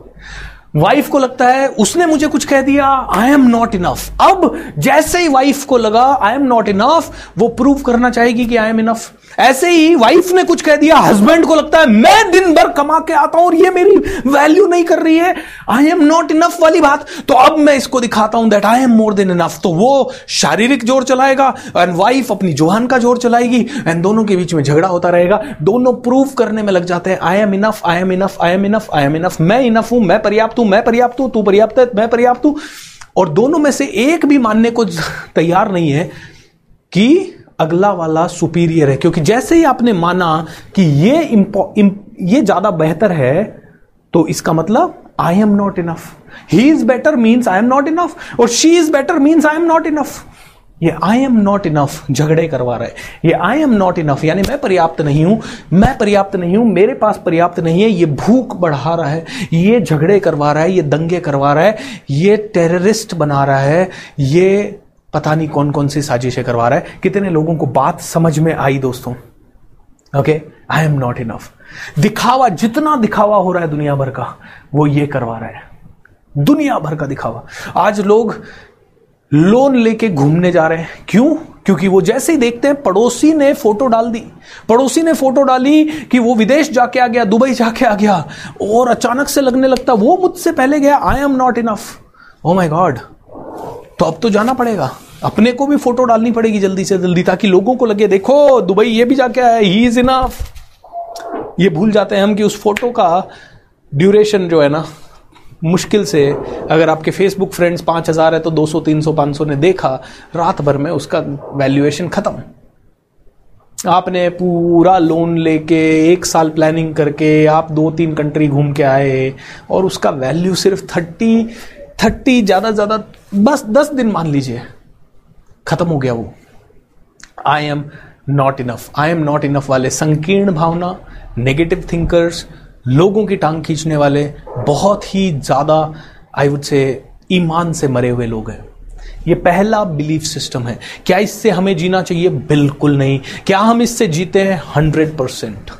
वाइफ को लगता है, उसने मुझे कुछ कह दिया आई एम नॉट इनफ अब जैसे ही वाइफ को लगा आई एम नॉट इनफ वो प्रूव करना चाहेगी कि आई एम इनफ ऐसे ही वाइफ ने कुछ कह दिया हस्बैंड को लगता है, मैं दिन भर कमा के आता हूँ और ये मेरी वैल्यू नहीं कर रही है। आई एम नॉट इनफ वाली बात। तो अब मैं इसको दिखाता हूँ that I am more than enough तो वो शारीरिक ज़ोर चलाएगा एंड वाइफ अपनी जोहान का ज़ोर चलाएगी एंड दोनों के बीच में झगड़ा होता रहेगा। दोनों प्रूव करने में लग जाते हैं I am enough I am enough I am enough I am enough मैं इनफ हूँ, मैं पर्याप्त हूँ, मैं पर्याप्त हूँ, तू पर्याप्त है, मैं पर्याप्त हूँ। और दोनों में से एक भी मानने को तैयार नहीं है कि अगला वाला सुपीरियर है। क्योंकि जैसे ही आपने माना कि ये इम, ये ज़्यादा बेहतर है तो इसका मतलब I am not enough he is better means I am not enough और she is better means I am not enough ये आई एम नॉट इनफ झगड़े करवा रहा ये आई एम नॉट इनफ यानी मैं पर्याप्त नहीं हूँ मैं पर्याप्त नहीं हूँ मेरे पास पर्याप्त नहीं है ये भूख बढ़ा रहा है ये झगड़े करवा रहा है ये दंगे करवा रहा है ये टेररिस्ट बना रहा है ये पता नहीं कौन कौन सी साजिशें करवा रहा है, कितने लोगों को बात समझ में आई दोस्तों। Okay I am not enough दिखावा, जितना दिखावा हो रहा है दुनिया भर का, वो ये करवा रहा है। दुनिया भर का दिखावा। आज लोग लोन लेके घूमने जा रहे हैं। क्यों? क्योंकि वो जैसे ही देखते हैं, पड़ोसी ने फ़ोटो डाल दी। पड़ोसी ने फ़ोटो डाली कि वो विदेश जाके आ गया, दुबई जाके आ गया। और अचानक से लगने लगता, वो मुझसे पहले गया I am not enough oh my god तो अब तो जाना पड़ेगा। अपने को भी फ़ोटो डालनी पड़ेगी जल्दी से जल्दी, ताकि लोगों को लगे, देखो, दुबई ये भी जाके आया ही इज़ इनफ ये भूल जाते हैं हम कि उस फ़ोटो का ड्यूरेशन जो है ना, मुश्किल से अगर आपके फेसबुक फ्रेंड्स पाँच हज़ार है तो 200 300 500 ने देखा, रात भर में उसका वैल्यूएशन खत्म। आपने पूरा लोन लेके, एक साल प्लानिंग करके, आप दो तीन कंट्री घूम के आए, और उसका वैल्यू सिर्फ़ थर्टी थर्टी ज़्यादा ज़्यादा, बस दस दिन मान लीजिए, खत्म हो गया वो। I am not enough I am not enough वाले संकीर्ण भावना नेगेटिव थिंकर्स लोगों की टांग खींचने वाले, बहुत ही ज़्यादा आई वुड से ईमान से मरे हुए लोग हैं। ये पहला बिलीफ सिस्टम है। क्या इससे हमें जीना चाहिए? बिल्कुल नहीं। क्या हम इससे जीते हैं? हंड्रेड परसेंट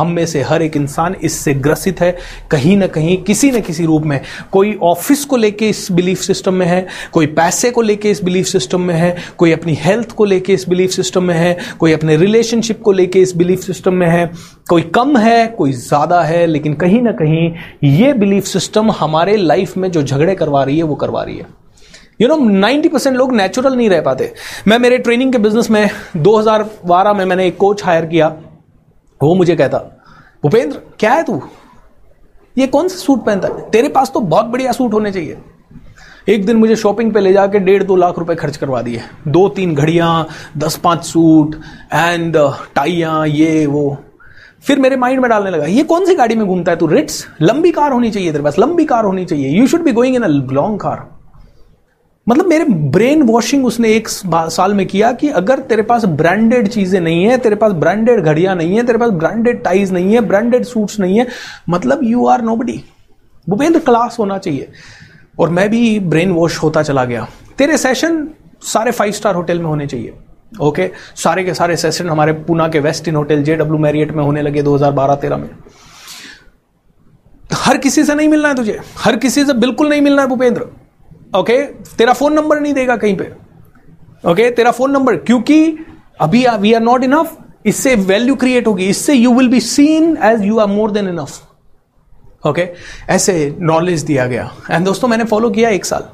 हम में से हर एक इंसान इससे ग्रसित है, कहीं ना कहीं, किसी न किसी रूप में। कोई ऑफ़िस को लेके इस बिलीफ सिस्टम में है, कोई पैसे को लेके इस बिलीफ सिस्टम में है, कोई अपनी हेल्थ को लेके इस बिलीफ सिस्टम में है, कोई अपने रिलेशनशिप को लेके इस बिलीफ सिस्टम में है। कोई कम है, कोई ज़्यादा है, लेकिन कहीं ना कहीं ये बिलीफ सिस्टम हमारे लाइफ में जो झगड़े करवा रही है, वो करवा रही है। यू नो नाइन्टी परसेंट लोग नेचुरल नहीं रह पाते। मैं मेरे ट्रेनिंग के बिज़नेस में 2012 में मैंने एक कोच हायर किया। वो मुझे कहता, भूपेंद्र, क्या है तू? ये कौन सा सूट पहनता है? तेरे पास तो बहुत बढ़िया सूट होने चाहिए। एक दिन मुझे शॉपिंग पे ले जाके डेढ़ दो लाख रुपए खर्च करवा दिए। दो तीन घड़ियाँ, दस पाँच सूट एंड टाइया, ये, वो। फिर मेरे माइंड में डालने लगा, ये कौन सी गाड़ी में घूमता है तू रिट्स लंबी कार होनी चाहिए तेरे पास, लंबी कार होनी चाहिए। You should be going in a long car मतलब मेरे ब्रेन वॉशिंग उसने एक साल में किया कि अगर तेरे पास ब्रांडेड चीज़ें नहीं है, तेरे पास ब्रांडेड घड़ियाँ नहीं है, तेरे पास ब्रांडेड टाइज नहीं है ब्रांडेड सूट्स नहीं है मतलब you are nobody Bhupendra class होना चाहिए। और मैं भी ब्रेन वॉश होता चला गया। तेरे सेशन सारे फाइव स्टार होटल में होने चाहिए। Okay okay? सारे के सारे सेशन हमारे पूना के Westin hotel J W Marriott में होने लगे 2012-13 में। हर किसी से नहीं मिलना है तुझे। हर किसी से बिल्कुल नहीं मिलना है भूपेंद्र। ओके तेरा फ़ोन नंबर नहीं देगा कहीं पे। ओके तेरा फ़ोन नंबर क्योंकि अभी वी आर नॉट इनफ इससे वैल्यू क्रिएट होगी। इससे you will be seen as you are more than enough okay ऐसे नॉलेज दिया गया। एंड दोस्तों, मैंने फॉलो किया एक साल।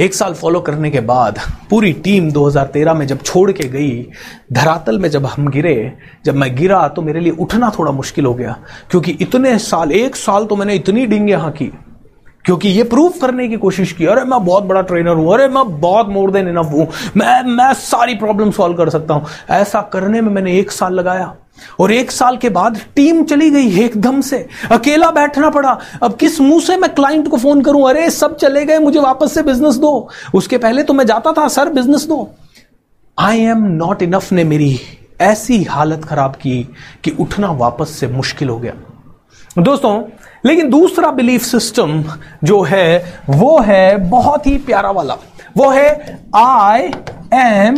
एक साल फॉलो करने के बाद पूरी टीम 2013 में जब छोड़ के गई, धरातल में जब हम गिरे, जब मैं गिरा तो मेरे लिए उठना थोड़ा मुश्किल हो गया। क्योंकि इतने साल, एक साल तो मैंने इतनी डिंग यहाँ की क्योंकि ये प्रूफ करने की कोशिश की, अरे मैं बहुत बड़ा ट्रेनर हूँ, अरे मैं बहुत मोर देन इनफ हूँ, मैं मैं सारी प्रॉब्लम सॉल्व कर सकता हूँ। ऐसा करने में मैंने एक साल लगाया। और एक साल के बाद टीम चली गई एकदम से। अकेला बैठना पड़ा। अब किस मुँह से मैं क्लाइंट को फ़ोन करूँ? अरे सब चले गए, मुझे वापस से बिज़नेस दो। उसके पहले तो मैं जाता था, सर बिज़नेस दो। आई एम नॉट इनफ ने मेरी ऐसी हालत खराब की कि उठना वापस से मुश्किल हो गया। दोस्तों, लेकिन दूसरा बिलीफ सिस्टम जो है, वो है बहुत ही प्यारा वाला। वो है आई एम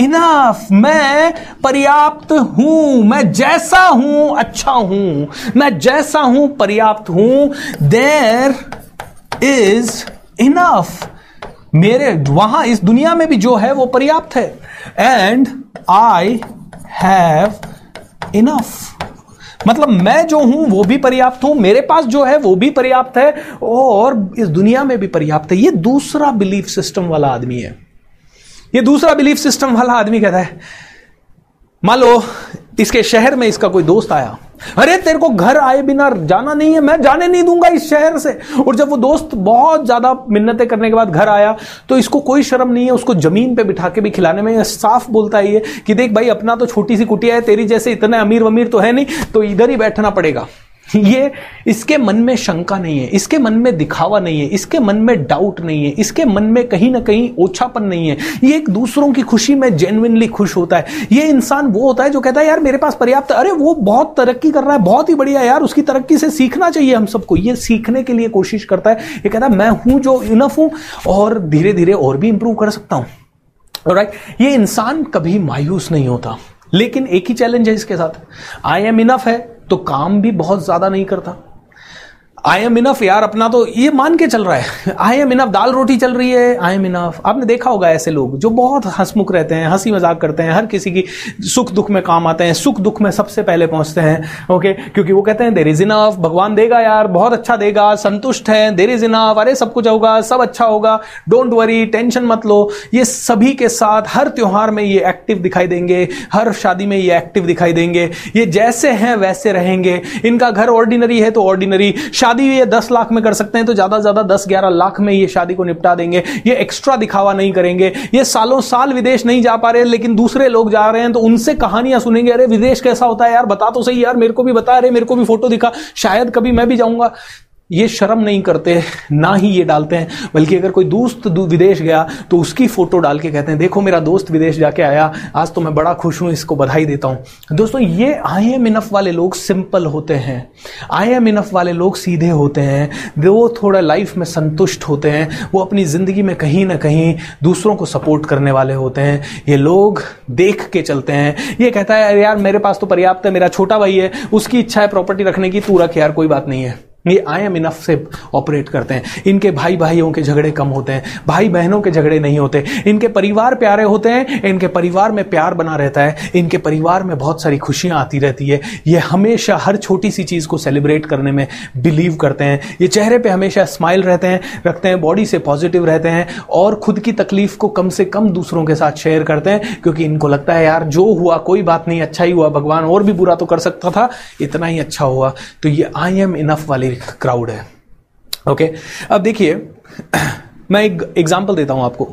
इनफ मैं पर्याप्त हूँ. मैं जैसा हूँ अच्छा हूँ. मैं जैसा हूँ, पर्याप्त हूँ. देर इज़ इनफ मेरे, वहाँ इस दुनिया में भी जो है, वो पर्याप्त है। एंड आई हैव इनफ मतलब मैं जो हूँ, वो भी पर्याप्त हूँ, मेरे पास जो है, वो भी पर्याप्त है, और इस दुनिया में भी पर्याप्त है। ये दूसरा बिलीफ सिस्टम वाला आदमी है। ये दूसरा बिलीफ सिस्टम वाला आदमी कहता है, मान लो, इसके शहर में इसका कोई दोस्त आया अरे तेरे को घर आए बिना जाना नहीं है, मैं जाने नहीं दूँगा इस शहर से। और जब वो दोस्त बहुत ज़्यादा मिन्नतें करने के बाद घर आया तो इसको कोई शर्म नहीं है, उसको ज़मीन पे बिठा के भी खिलाने में साफ़ बोलता ही है कि देख भाई, अपना तो छोटी सी कुटिया है, तेरी जैसे इतने अमीर वमीर तो है नहीं तो इधर ही बैठना पड़ेगा। ये इसके मन में शंका नहीं है, इसके मन में दिखावा नहीं है, इसके मन में डाउट नहीं है, इसके मन में कहीं ना कहीं ओछापन नहीं है। ये एक दूसरों की खुशी में जेनविनली खुश होता है। ये इंसान वो होता है जो कहता है, यार, मेरे पास पर्याप्त अरे, वो बहुत तरक्की कर रहा है, बहुत ही बढ़िया यार, उसकी तरक्की से सीखना चाहिए हम सबको। ये सीखने के लिए कोशिश करता है। ये कहता है, मैं हूँ जो इनफ हूँ और धीरे धीरे और भी इंप्रूव कर सकता हूँ। राइट ये इंसान कभी मायूस नहीं होता। लेकिन एक ही चैलेंज है इसके साथ। आई एम इनफ है तो काम भी बहुत ज़्यादा नहीं करता। आई एम इनफ यार, अपना तो ये मान के चल रहा है। आई एम इनफ दाल रोटी चल रही है। आई एम इनफ आपने देखा होगा ऐसे लोग जो बहुत हंसमुख रहते हैं हँसी मज़ाक करते हैं, हर किसी की सुख दुख में काम आते हैं, सुख दुख में सबसे पहले पहुँचते हैं, ओके? क्योंकि वो कहते हैं देर इज़ इनफ भगवान देगा यार, बहुत अच्छा देगा, संतुष्ट है देर इज़ इनफ अरे सब कुछ होगा, सब अच्छा होगा डोंट वरी टेंशन मत लो। ये सभी के साथ हर त्योहार में ये एक्टिव दिखाई देंगे, हर शादी में ये एक्टिव दिखाई देंगे। ये जैसे हैं, वैसे रहेंगे। इनका घर ऑर्डिनरी है तो ऑर्डिनरी शादी ये दस लाख में कर सकते हैं तो ज़्यादा से ज़्यादा दस ग्यारह लाख में ये शादी को निपटा देंगे। ये एक्स्ट्रा दिखावा नहीं करेंगे। ये सालों साल विदेश नहीं जा पा रहे, लेकिन दूसरे लोग जा रहे हैं तो उनसे कहानियाँ सुनेंगे। अरे, विदेश कैसा होता है यार? बता तो सही यार, मेरे को भी बता, अरे, मेरे को भी फ़ोटो दिखा। शायद कभी मैं भी जाऊँगा। ये शर्म नहीं करते, ना ही ये डालते हैं। बल्कि अगर कोई दोस्त विदेश गया तो उसकी फ़ोटो डाल के कहते हैं, देखो मेरा दोस्त विदेश जाके आया, आज तो मैं बड़ा खुश हूँ, इसको बधाई देता हूँ। दोस्तों, ये आई एम इनफ वाले लोग सिंपल होते हैं। आई एम इनफ वाले लोग सीधे होते हैं। वो थोड़ा लाइफ में संतुष्ट होते हैं। वो अपनी ज़िंदगी में कहीं ना कहीं दूसरों को सपोर्ट करने वाले होते हैं। ये लोग देख के चलते हैं। ये कहता है यार, मेरे पास तो पर्याप्त है, मेरा छोटा भाई है, उसकी इच्छा है प्रॉपर्टी रखने की, तू रख यार, कोई बात नहीं है। ये आई एम इनफ से ऑपरेट करते हैं। इनके भाई भाइयों के झगड़े कम होते हैं भाई बहनों के झगड़े नहीं होते। इनके परिवार प्यारे होते हैं, इनके परिवार में प्यार बना रहता है, इनके परिवार में बहुत सारी खुशियाँ आती रहती है। ये हमेशा हर छोटी सी चीज़ को सेलिब्रेट करने में बिलीव करते हैं। ये चेहरे पर हमेशा स्माइल रहते हैं, रखते हैं बॉडी से पॉजिटिव रहते हैं और खुद की तकलीफ़ को कम से कम दूसरों के साथ शेयर करते हैं, क्योंकि इनको लगता है, यार, जो हुआ, कोई बात नहीं अच्छा ही हुआ, भगवान और भी बुरा तो कर सकता था, इतना ही अच्छा हुआ। तो ये आई एम इनफ वाली क्राउड है। ओके अब देखिए मैं एक एग्ज़ाम्पल देता हूँ आपको।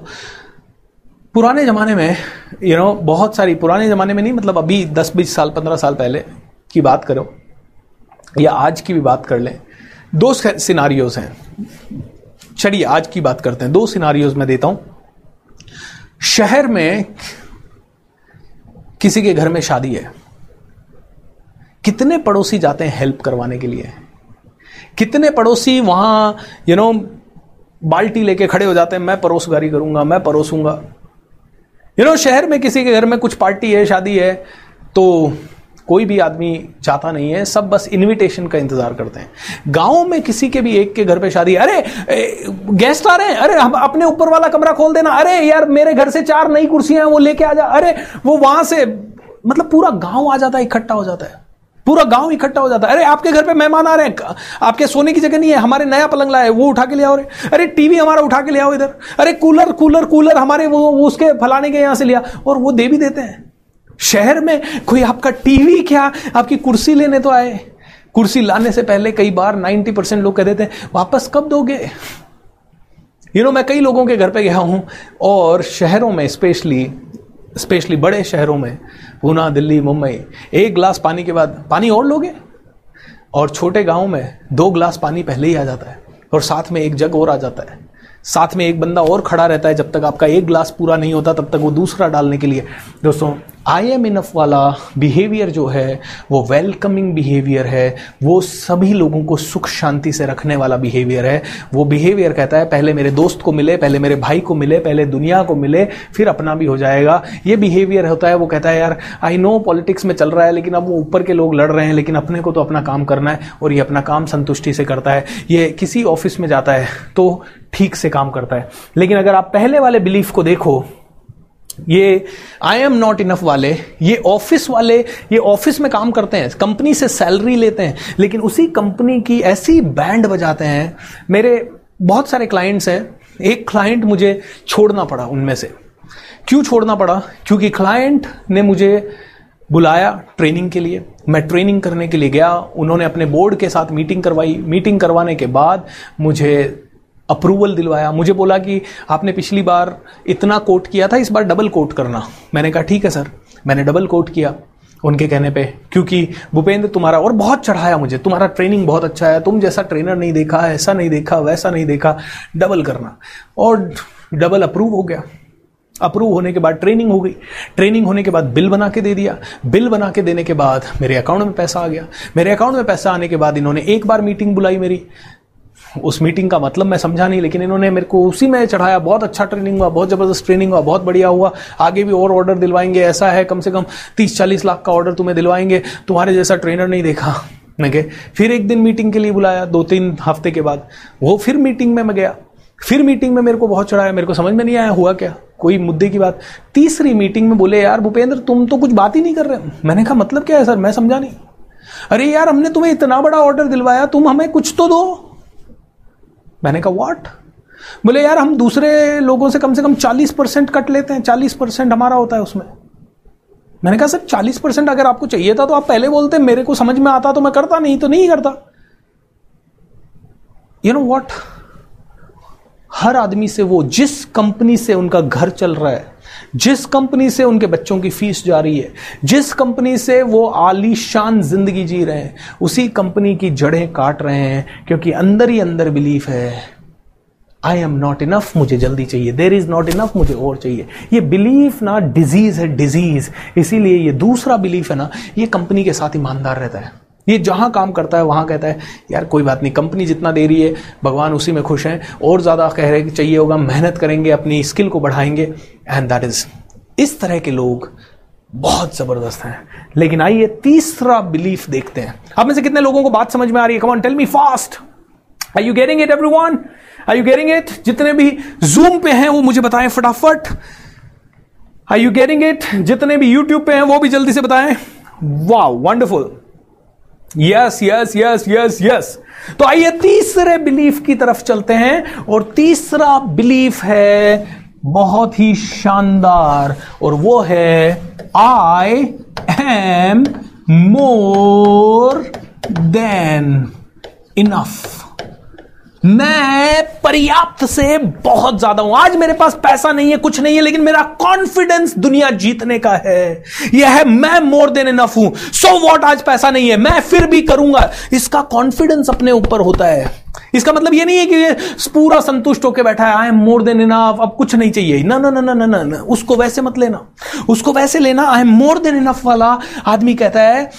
पुराने जमाने में यू you नो know, बहुत सारी पुराने जमाने में नहीं मतलब अभी 10 बीस साल 15 साल पहले की बात करो या आज की भी बात कर लें दो सिनारियोज हैं। चलिए आज की बात करते हैं। दो सिनारियोज में देता हूँ। शहर में किसी के घर में शादी है। कितने पड़ोसी जाते हैं हेल्प करवाने के लिए? कितने पड़ोसी वहाँ यू नो बाल्टी लेके खड़े हो जाते हैं, मैं परोसगारी करूँगा, मैं परोसूँगा। यू नो शहर में किसी के घर में कुछ पार्टी है, शादी है तो कोई भी आदमी चाहता नहीं है, सब बस इनविटेशन का इंतज़ार करते हैं। गाँव में किसी के भी एक के घर पे शादी, अरे गेस्ट आ रहे हैं, अरे, हम अपने ऊपर वाला कमरा खोल देना, अरे, यार, मेरे घर से चार नई कुर्सियाँ हैं, वो लेके आ जा, अरे, वो वहाँ से मतलब पूरा गाँव आ जाता है, इकट्ठा हो जाता है। पूरा गाँव इकट्ठा हो जाता है। अरे आपके घर पे मेहमान आ रहे हैं। आपके सोने की जगह नहीं है। हमारे नया पलंग लाए वो उठा के ले आओ रे। अरे टीवी हमारा उठा के ले आओ इधर। अरे कूलर कूलर कूलर हमारे वो उसके फलाने के यहाँ से लिया। और वो दे भी देते हैं। शहर में कोई आपका टीवी क्या? आपकी कुर्सी लेने तो आए। कुर्सी लाने से पहले कई बार 90 परसेंट लोग कह देते हैं वापस कब दोगे? यू you नो know, मैं कई लोगों के घर पे गया हूँ और शहरों में स्पेशली स्पेशली बड़े शहरों में, पूना, दिल्ली, मुंबई, एक गिलास पानी के बाद, पानी और लोगे? और छोटे गाँव में दो गिलास पानी पहले ही आ जाता है और साथ में एक जग और आ जाता है। साथ में एक बंदा और खड़ा रहता है जब तक आपका एक ग्लास पूरा नहीं होता, तब तक वो दूसरा डालने के लिए। दोस्तों आई एम इनफ वाला बिहेवियर जो है, वो वेलकमिंग बिहेवियर है, वो सभी लोगों को सुख शांति से रखने वाला बिहेवियर है। वो बिहेवियर कहता है, पहले मेरे दोस्त को मिले, पहले मेरे भाई को मिले, पहले दुनिया को मिले, फिर अपना भी हो जाएगा। ये बिहेवियर होता है, वो कहता है, यार आई नो पॉलिटिक्स में चल रहा है, लेकिन अब वो ऊपर के लोग लड़ रहे हैं, लेकिन अपने को तो अपना काम करना है, और ये अपना काम संतुष्टि से करता है। ये किसी ऑफ़िस में जाता है तो ठीक से काम करता है। लेकिन अगर आप पहले वाले बिलीफ को देखो, ये आई एम नॉट इनफ वाले, ये ऑफ़िस वाले, ये ऑफ़िस में काम करते हैं, कंपनी से सैलरी लेते हैं, लेकिन उसी कंपनी की ऐसी बैंड बजाते हैं। मेरे बहुत सारे क्लाइंट्स हैं, एक क्लाइंट मुझे छोड़ना पड़ा उनमें से। क्यों छोड़ना पड़ा? क्योंकि क्लाइंट ने मुझे बुलाया ट्रेनिंग के लिए। मैं ट्रेनिंग करने के लिए गया। उन्होंने अपने बोर्ड के साथ मीटिंग करवाई। मीटिंग करवाने के बाद मुझे अप्रूवल दिलवाया। मुझे बोला कि आपने पिछली बार इतना कोट किया था, इस बार डबल कोट करना। मैंने कहा, ठीक है सर। मैंने डबल कोट किया उनके कहने पे, क्योंकि भूपेंद्र तुम्हारा और बहुत चढ़ाया मुझे। तुम्हारा ट्रेनिंग बहुत अच्छा है। तुम जैसा ट्रेनर नहीं देखा, ऐसा नहीं देखा, वैसा नहीं देखा। डबल करना। और डबल अप्रूव हो गया। अप्रूव होने के बाद ट्रेनिंग हो गई। ट्रेनिंग होने के बाद बिल बना के दे दिया। बिल बना के देने के बाद मेरे अकाउंट में पैसा आ गया। मेरे अकाउंट में पैसा आने के बाद इन्होंने एक बार मीटिंग बुलाई मेरी। उस मीटिंग का मतलब मैं समझा नहीं, लेकिन इन्होंने मेरे को उसी में चढ़ाया। बहुत अच्छा ट्रेनिंग हुआ, बहुत ज़बरदस्त ट्रेनिंग हुआ, बहुत बढ़िया हुआ। आगे भी और ऑर्डर दिलवाएँगे, ऐसा है कम से कम तीस चालीस लाख का ऑर्डर तुम्हें दिलवाएँगे। तुम्हारे जैसा ट्रेनर नहीं देखा मैं कहे फिर एक दिन मीटिंग के लिए बुलाया दो तीन हफ़्ते के बाद। वो फिर मीटिंग में मैं गया। फिर मीटिंग में मेरे को बहुत चढ़ाया, मेरे को समझ में नहीं आया हुआ क्या। कोई मुद्दे की बात। तीसरी मीटिंग में बोले, यार भूपेंद्र, तुम तो कुछ बात ही नहीं कर रहे मैंने कहा मतलब क्या है सर? मैं समझा नहीं। अरे यार, हमने तुम्हें इतना बड़ा ऑर्डर दिलवाया, तुम हमें कुछ तो दो। मैंने कहा वॉट बोले, यार, हम दूसरे लोगों से कम से कम चालीस परसेंट कट लेते हैं, चालीस परसेंट हमारा होता है उसमें. मैंने कहा, सर, चालीस परसेंट अगर आपको चाहिए था तो आप पहले बोलते, मेरे को समझ में आता तो मैं करता, नहीं तो नहीं करता. यू नो वॉट हर आदमी से वो, जिस कंपनी से उनका घर चल रहा है जिस कंपनी से उनके बच्चों की फ़ीस जा रही है, जिस कंपनी से वो आलीशान ज़िंदगी जी रहे हैं, उसी कंपनी की जड़ें काट रहे हैं, क्योंकि अंदर ही अंदर बिलीफ है आई एम नॉट इनफ मुझे जल्दी चाहिए। देर इज़ नॉट इनफ मुझे और चाहिए। ये बिलीफ ना डिज़ीज़ है डिज़ीज़ इसीलिए ये दूसरा बिलीफ है ना, ये कंपनी के साथ ईमानदार रहता है। ये जहाँ काम करता है, वहाँ कहता है, यार, कोई बात नहीं, कंपनी जितना दे रही है, भगवान उसी में खुश है। और ज़्यादा कह रहे चाहिए होगा, मेहनत करेंगे, अपनी स्किल को बढ़ाएँगे। एंड दैट इज़ इस तरह के लोग बहुत ज़बरदस्त हैं। लेकिन आइए तीसरा बिलीफ देखते हैं। आप में से कितने लोगों को बात समझ में आ रही है? Come on tell me fast I you getting it everyone I you getting it जितने भी जूम पे हैं, वो मुझे बताएँ फटाफट। आई यू गेटिंग इट जितने भी यूट्यूब पे हैं, वो भी जल्दी से बताएँ। Wow wonderful yes yes yes yes yes तो आइए तीसरे बिलीफ की तरफ़ चलते हैं और तीसरा बिलीफ है बहुत ही शानदार और वो है I am more than enough मैं पर्याप्त से बहुत ज़्यादा हूँ। आज मेरे पास पैसा नहीं है, कुछ नहीं है, लेकिन मेरा कॉन्फिडेंस दुनिया जीतने का है। यह है मैं मोर देन इनफ हूँ। सो वॉट आज पैसा नहीं है। मैं फिर भी करूँगा। इसका कॉन्फिडेंस अपने ऊपर होता है। इसका मतलब यह नहीं है कि ये पूरा संतुष्ट होकर बैठा है I am more than enough अब कुछ नहीं चाहिए। ना ना ना ना ना ना उसको वैसे मत लेना। उसको वैसे लेना I am more than enough वाला आदमी कहता है,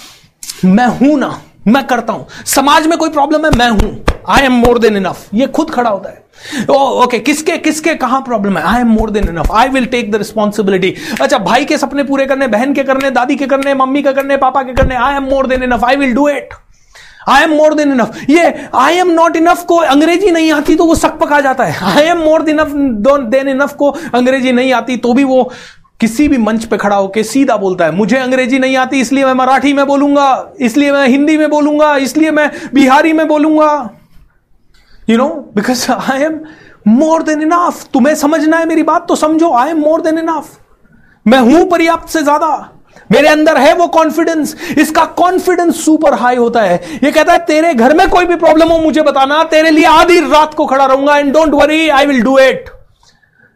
मैं हूँ ना मैं करता हूँ। समाज में कोई प्रॉब्लम है मैं हूँ। I am more than enough ये खुद खड़ा होता है। ओके okay, किसके किसके कहाँ प्रॉब्लम है? I am more than enough I will take the responsibility अच्छा भाई के सपने पूरे करने बहन के करने दादी के करने मम्मी के करने पापा के करने I am more than enough I will do it I am more than enough ये आई एम नॉट इनफ को अंग्रेज़ी नहीं आती तो वो सक पका जाता है। I am more enough than enough को अंग्रेज़ी नहीं आती तो भी वो किसी भी मंच पे खड़ा होकर सीधा बोलता है, मुझे अंग्रेज़ी नहीं आती, इसलिए मैं मराठी में बोलूँगा, इसलिए मैं हिंदी में बोलूँगा, इसलिए मैं बिहारी में बोलूँगा। You know because I am more than enough तुम्हें समझना है मेरी बात तो समझो I am more than enough मैं हूँ पर्याप्त से ज़्यादा। मेरे अंदर है वो कॉन्फिडेंस इसका कॉन्फिडेंस सुपर हाई होता है। ये कहता है, तेरे घर में कोई भी प्रॉब्लम हो, मुझे बताना। तेरे लिए आधी रात को खड़ा रहूँगा and don't worry I will do it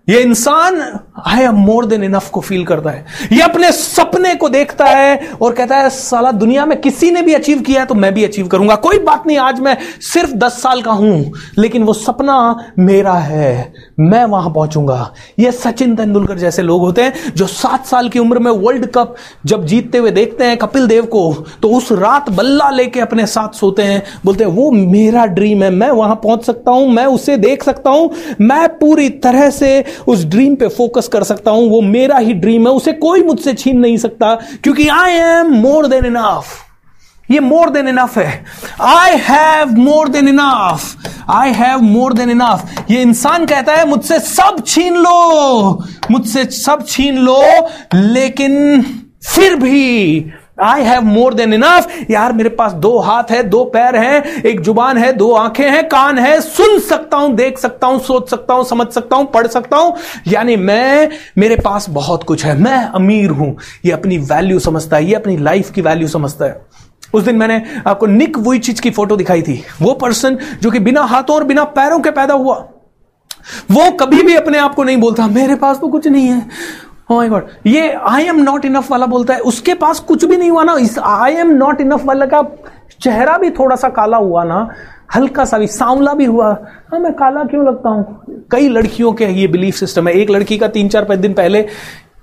ये इंसान I am more than enough को फील करता है। ये अपने सपने को देखता है और कहता है, साला दुनिया में किसी ने भी अचीव किया है तो मैं भी अचीव करूँगा। कोई बात नहीं, आज मैं सिर्फ़ दस साल का हूँ, लेकिन वो सपना मेरा है। मैं वहाँ पहुंचूँगा। ये सचिन तेंदुलकर जैसे लोग होते हैं जो सात साल की उम्र में वर्ल्ड कप जब जीतते हुए देखते हैं कपिल देव को तो उस रात बल्ला लेके अपने साथ सोते हैं। बोलते हैं, वो मेरा ड्रीम है, मैं वहाँ पहुँच सकता हूँ, मैं उसे देख सकता हूँ, मैं पूरी तरह से उस ड्रीम पे फोकस कर सकता हूँ, वो मेरा ही ड्रीम है, उसे कोई मुझसे छीन नहीं सकता, क्योंकि I am more than enough ये मोर देन इनफ है। I have more than enough I have more than enough ये इंसान कहता है, मुझसे सब छीन लो। मुझसे सब छीन लो, लेकिन फिर भी I have more than enough यार, मेरे पास दो हाथ है, दो पैर हैं, एक ज़ुबान है, दो आँखें हैं, कान है, सुन सकता हूँ, देख सकता हूँ, सोच सकता हूँ, समझ सकता हूँ, पढ़ सकता हूँ। यानी मैं, मेरे पास बहुत कुछ है। मैं अमीर हूँ। ये अपनी वैल्यू समझता है, ये अपनी लाइफ की वैल्यू समझता है। उस दिन मैंने आपको निक वही चीज़ की फ़ोटो दिखाई थी। वो पर्सन जो कि बिना हाथों और बिना पैरों के पैदा हुआ। वो कभी भी अपने आप को नहीं बोलता, मेरे पास तो कुछ नहीं है। माय oh गॉड ये आई एम नॉट इनफ वाला बोलता है। उसके पास कुछ भी नहीं हुआ ना। इस आई एम नॉट इनफ वाला का चेहरा भी थोड़ा सा काला हुआ ना। हल्का सा भी, सांवला भी हुआ। हाँ मैं काला क्यों लगता हूँ? कई लड़कियों के ये बिलीफ सिस्टम है। एक लड़की का तीन चार पाँच दिन पहले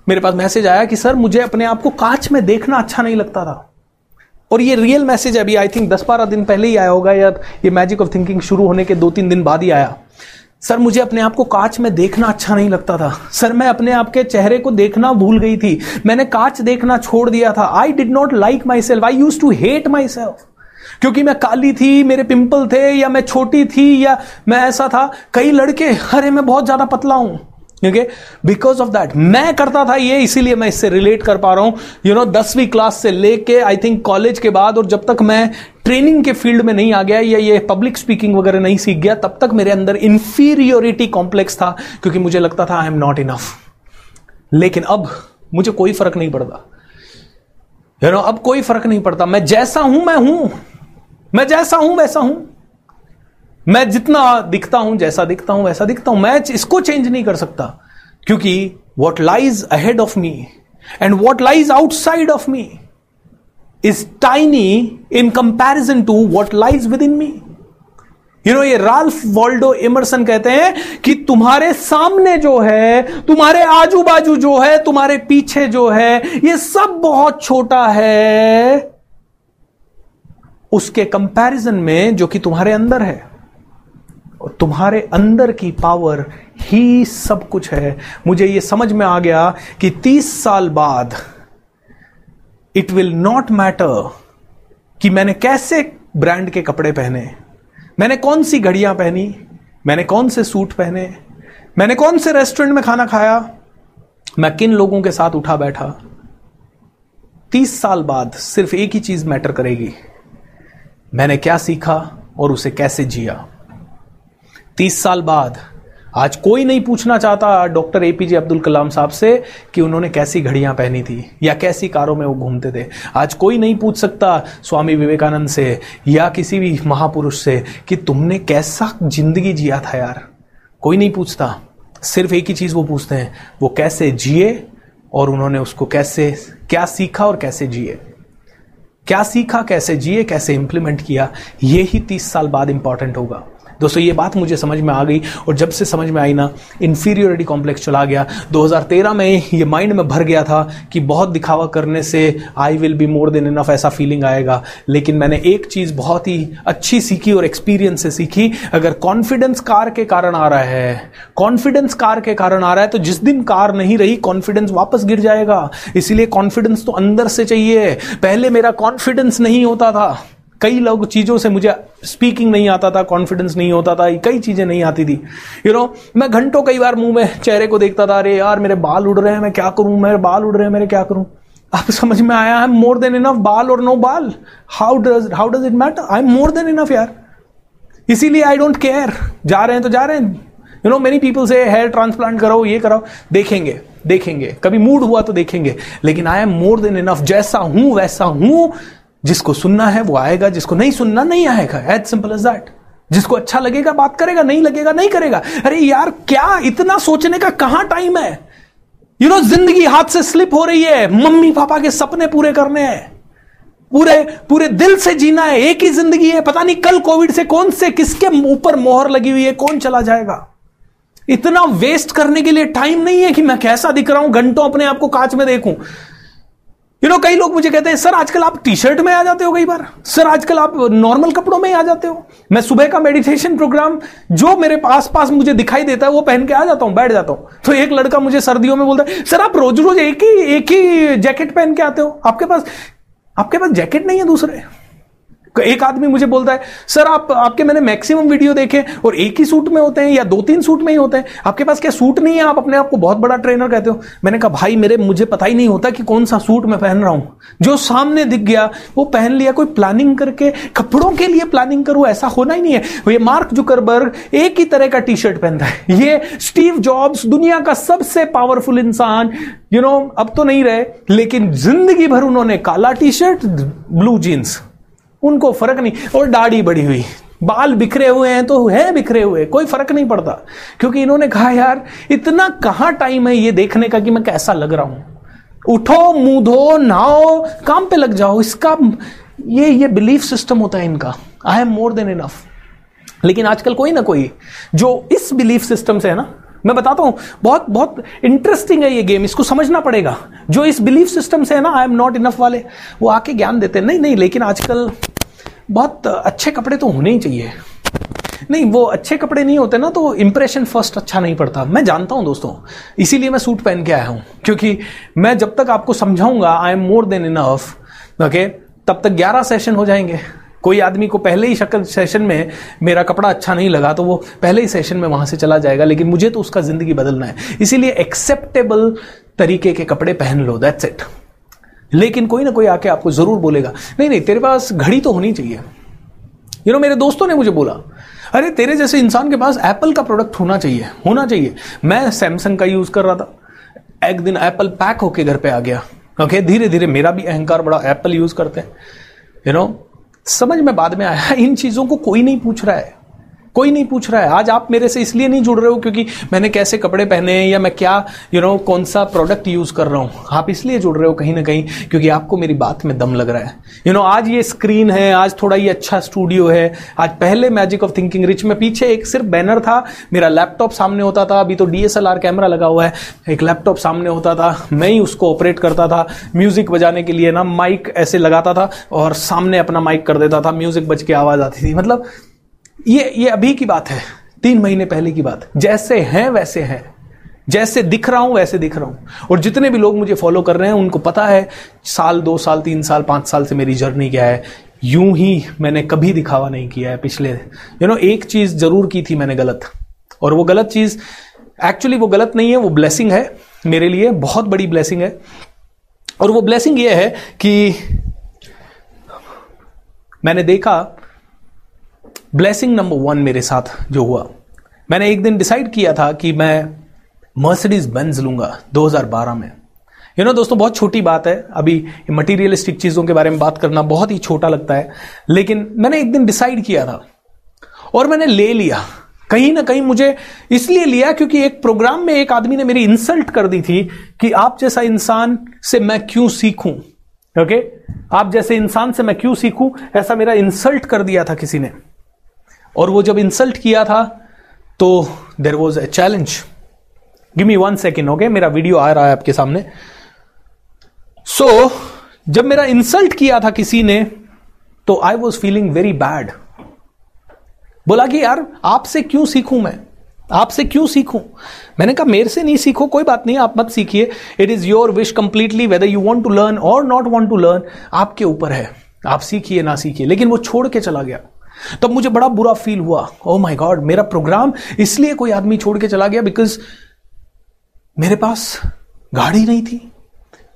मेरे पास मैसेज आया कि, सर, मुझे अपने आप को कांच में देखना अच्छा नहीं लगता था। और ये रियल मैसेज अभी आई थिंक दस बारह दिन पहले ही आया होगा या ये मैजिक ऑफ़ थिंकिंग शुरू होने के दो तीन दिन बाद ही आया। सर, मुझे अपने आप को कांच में देखना अच्छा नहीं लगता था। सर, मैं अपने आप के चेहरे को देखना भूल गई थी। मैंने कांच देखना छोड़ दिया था। I did not like myself I use to hate myself क्योंकि मैं काली थी, मेरे पिंपल थे, या मैं छोटी थी, या मैं ऐसा था। कई लड़के, अरे, मैं बहुत ज़्यादा पतला हूँ। ओके बिकॉज़ ऑफ़ दैट मैं करता था ये, इसीलिए मैं इससे रिलेट कर पा रहा हूँ। यू नो दसवीं क्लास से लेके आई थिंक कॉलेज के बाद और जब तक मैं ट्रेनिंग के फ़ील्ड में नहीं आ गया या ये पब्लिक स्पीकिंग वगैरह नहीं सीख गया, तब तक मेरे अंदर इंफीरियोरिटी कॉम्प्लेक्स था, क्योंकि मुझे लगता था आई एम नॉट इनफ लेकिन अब मुझे कोई फ़र्क नहीं पड़ता। यू नो अब कोई फ़र्क नहीं पड़ता। मैं जैसा हूँ, मैं हूँ। मैं जैसा हूँ, वैसा हूँ। मैं जितना दिखता हूँ, जैसा दिखता हूँ, वैसा दिखता हूँ। मैं इसको चेंज नहीं कर सकता, क्योंकि what lies ahead of me and what lies outside of me is tiny in comparison to what lies within me you know ये राल्फ वॉल्डो इमरसन कहते हैं कि तुम्हारे सामने जो है, तुम्हारे आजू बाजू जो है, तुम्हारे पीछे जो है, ये सब बहुत छोटा है। उसके कंपैरिजन में जो कि तुम्हारे अंदर है। और तुम्हारे अंदर की पावर ही सब कुछ है। मुझे यह समझ में आ गया कि तीस साल बाद इट विल नॉट मैटर कि मैंने कैसे ब्रांड के कपड़े पहने, मैंने कौन सी घड़ियाँ पहनी, मैंने कौन से सूट पहने, मैंने कौन से रेस्टोरेंट में खाना खाया, मैं किन लोगों के साथ उठा बैठा। तीस साल बाद सिर्फ़ एक ही चीज़ मैटर करेगी, मैंने क्या सीखा और उसे कैसे जिया। तीस साल बाद आज कोई नहीं पूछना चाहता डॉक्टर एपीजे अब्दुल कलाम साहब से कि उन्होंने कैसी घड़ियाँ पहनी थी या कैसी कारों में वो घूमते थे। आज कोई नहीं पूछ सकता स्वामी विवेकानंद से या किसी भी महापुरुष से कि तुमने कैसा ज़िंदगी जिया था यार। कोई नहीं पूछता। सिर्फ़ एक ही चीज़ वो पूछते हैं, वो कैसे जिए और उन्होंने उसको कैसे, क्या सीखा और कैसे जिए। क्या सीखा, कैसे जिए, कैसे इंप्लीमेंट किया, ये ही तीस साल बाद इंपॉर्टेंट होगा। दोस्तों, ये बात मुझे समझ में आ गई और जब से समझ में आई ना इन्फीरियोरिटी कॉम्प्लेक्स चला गया। 2013 में ये माइंड में भर गया था कि बहुत दिखावा करने से I will be more than enough ऐसा फीलिंग आएगा। लेकिन मैंने एक चीज़ बहुत ही अच्छी सीखी और एक्सपीरियंस से सीखी, अगर कॉन्फिडेंस कार के कारण आ रहा है कॉन्फिडेंस कार के कारण आ रहा है तो जिस दिन कार नहीं रही कॉन्फिडेंस वापस गिर जाएगा। इसीलिए कॉन्फिडेंस तो अंदर से चाहिए। पहले मेरा कॉन्फिडेंस नहीं होता था। कई लोग चीज़ों से मुझे स्पीकिंग नहीं आता था कॉन्फिडेंस नहीं होता था कई चीज़ें नहीं आती थी। यू you नो know, मैं घंटों कई बार मुँह में चेहरे को देखता था अरे यार मेरे बाल उड़ रहे हैं मैं क्या करूँ मेरे बाल उड़ रहे हैं मेरे क्या करूँ? आप समझ में आया है मोर देन इनफ बाल और नो बाल। How does how does it matter I am more than enough यार। इसीलिए आई डोंट केयर जा रहे हैं तो जा रहे हैं। यू नो मेनी पीपल से हेयर ट्रांसप्लांट करो ये करो देखेंगे देखेंगे। कभी मूड हुआ तो देखेंगे। लेकिन I am more than enough जैसा हूँ वैसा हूँ। जिसको सुनना है वो आएगा, जिसको नहीं सुनना, नहीं आएगा। एज सिंपल एज दैट जिसको अच्छा लगेगा, बात करेगा, नहीं लगेगा, नहीं करेगा। अरे यार, क्या इतना सोचने का कहाँ टाइम है? यू नो ज़िंदगी हाथ से स्लिप हो रही है। मम्मी पापा के सपने पूरे करने हैं। पूरे पूरे दिल से जीना है। एक ही ज़िंदगी है। पता नहीं कल कोविड से कौन से, किसके ऊपर मोहर लगी हुई है, कौन चला जाएगा। इतना वेस्ट करने के लिए टाइम नहीं है कि मैं कैसा दिख रहा हूँ, घंटों अपने आप को कांच में देखूँ। यू नो कई लोग मुझे कहते हैं, सर, आजकल आप टी शर्ट में आ जाते हो कई बार। सर, आजकल आप नॉर्मल कपड़ों में ही आ जाते हो। मैं सुबह का मेडिटेशन प्रोग्राम जो मेरे पास पास मुझे दिखाई देता है, वो पहन के आ जाता हूँ, बैठ जाता हूँ। तो एक लड़का मुझे सर्दियों में बोलता है, सर, आप रोज रोज एक ही एक ही जैकेट पहन के आते हो? आपके पास आपके पास जैकेट नहीं है दूसरे? एक आदमी मुझे बोलता है, सर, आप, आपके मैंने मैक्सिमम वीडियो देखे और एक ही सूट में होते हैं या दो तीन सूट में ही होते हैं। आपके पास क्या सूट नहीं है? आप अपने आप को बहुत बड़ा ट्रेनर कहते हो। मैंने कहा, भाई, मेरे, मुझे पता ही नहीं होता कि कौन सा सूट मैं पहन रहा हूँ। जो सामने दिख गया, वो पहन लिया, कोई प्लानिंग करके, कपड़ों के लिए प्लानिंग करूँ, ऐसा होना ही नहीं है। ये मार्क जुकरबर्ग एक ही तरह का टी शर्ट पहनता है। ये स्टीव जॉब्स दुनिया का सबसे पावरफुल इंसान यू नो अब तो नहीं रहे, लेकिन ज़िंदगी भर उन्होंने काला टी शर्ट ब्लू जीन्स उनको फ़र्क नहीं। और दाढ़ी बड़ी हुई। बाल बिखरे हुए हैं तो है बिखरे हुए, कोई फ़र्क नहीं पड़ता। क्योंकि इन्होंने कहा, यार, इतना कहाँ टाइम है ये देखने का कि मैं कैसा लग रहा हूँ? उठो, मुँह धो, नहाओ, काम पे लग जाओ। इसका ये ये बिलीफ सिस्टम होता है इनका। I am more than enough लेकिन आजकल कोई ना कोई जो इस बिलीफ सिस्टम से है ना मैं बताता हूँ, बहुत बहुत इंटरेस्टिंग है ये गेम इसको समझना पड़ेगा। जो इस बिलीफ सिस्टम से है ना आई एम नॉट इनफ वाले, वो आके ज्ञान देते हैं। नहीं नहीं, लेकिन आजकल बहुत अच्छे कपड़े तो होने ही चाहिए। नहीं, वो अच्छे कपड़े नहीं होते ना तो इंप्रेशन फ़र्स्ट अच्छा नहीं पड़ता। मैं जानता हूँ दोस्तों, इसीलिए मैं सूट पहन के आया हूँ। क्योंकि मैं जब तक आपको समझाऊँगा I am more than enough okay तब तक 11 सेशन हो जाएँगे। कोई आदमी को पहले ही शक्ल सेशन में मेरा कपड़ा अच्छा नहीं लगा तो वो पहले ही सेशन में वहाँ से चला जाएगा, लेकिन मुझे तो उसका ज़िंदगी बदलना है। इसीलिए एक्सेप्टेबल तरीके के कपड़े पहन लो दैट्स इट लेकिन कोई ना कोई आके आपको ज़रूर बोलेगा, नहीं नहीं, तेरे पास घड़ी तो होनी चाहिए। यू नो मेरे दोस्तों ने मुझे बोला, अरे, तेरे जैसे इंसान के पास एप्पल का प्रोडक्ट होना चाहिए होना चाहिए। मैं सैमसंग का यूज़ कर रहा था। एक दिन एप्पल पैक होके घर पे आ गया। ओके धीरे धीरे मेरा भी अहंकार बड़ा एप्पल यूज़ करते हैं। यू नो समझ में बाद में आया इन चीज़ों को कोई नहीं पूछ रहा है। कोई नहीं पूछ रहा है। आज आप मेरे से इसलिए नहीं जुड़ रहे हो क्योंकि मैंने कैसे कपड़े पहने हैं या मैं क्या यू you नो know, कौन सा प्रोडक्ट यूज़ कर रहा हूँ। आप इसलिए जुड़ रहे हो कहीं ना कहीं क्योंकि आपको मेरी बात में दम लग रहा है। यू you नो know, आज ये स्क्रीन है आज थोड़ा ये अच्छा स्टूडियो है। आज पहले मैजिक ऑफ़ थिंकिंग रिच में पीछे एक सिर्फ़ बैनर था मेरा लैपटॉप सामने होता था अभी तो डीएसएलआर कैमरा लगा हुआ है। एक लैपटॉप सामने होता था मैं ही उसको ऑपरेट करता था। म्यूज़िक बजाने के लिए ना माइक ऐसे लगाता था और सामने अपना माइक कर देता था म्यूज़िक बज के आवाज़ आती थी। मतलब ये ये अभी की बात है, तीन महीने पहले की बात। जैसे हैं, वैसे हैं। जैसे दिख रहा हूँ, वैसे दिख रहा हूँ। और जितने भी लोग मुझे फॉलो कर रहे हैं, उनको पता है, साल, दो साल, तीन साल, पाँच साल से मेरी जर्नी क्या है। यूँ ही मैंने कभी दिखावा नहीं किया है पिछले। यू नो एक चीज़ ज़रूर की थी मैंने गलत। और वो गलत चीज़ एक्चुअली वो गलत नहीं है, वो ब्लेसिंग है मेरे लिए, बहुत बड़ी ब्लेसिंग है। और वो ब्लेसिंग ये है कि मैंने देखा ब्लेसिंग नंबर वन मेरे साथ जो हुआ। मैंने एक दिन डिसाइड किया था कि मैं मर्सिडीज बेंज लूँगा 2012 में। यू you नो know, दोस्तों बहुत छोटी बात है। अभी मटीरियलिस्टिक चीज़ों के बारे में बात करना बहुत ही छोटा लगता है। लेकिन मैंने एक दिन डिसाइड किया था और मैंने ले लिया। कहीं ना कहीं मुझे इसलिए लिया क्योंकि एक प्रोग्राम में एक आदमी ने मेरी इंसल्ट कर दी थी कि आप जैसा इंसान से मैं क्यों सीखूं ओके आप जैसे इंसान से मैं क्यों सीखूं ऐसा मेरा इंसल्ट कर दिया था किसी ने। और वो जब इंसल्ट किया था तो there was a challenge give me one second okay मेरा वीडियो आ रहा है आपके सामने. सो so, जब मेरा इंसल्ट किया था किसी ने तो I was feeling very bad बोला कि यार आपसे क्यों सीखूं मैं? आपसे क्यों सीखूं? मैंने कहा मेरे से नहीं सीखो कोई बात नहीं आप मत सीखिए. It is your wish completely whether you want to learn और नॉट वांट टू लर्न आपके ऊपर है. आप सीखिए ना सीखिए. लेकिन वो छोड़ के चला गया. तब मुझे बड़ा बुरा फील हुआ। ओ माय गॉड मेरा प्रोग्राम इसलिए कोई आदमी छोड़ के चला गया बिकॉज़ मेरे पास गाड़ी नहीं थी।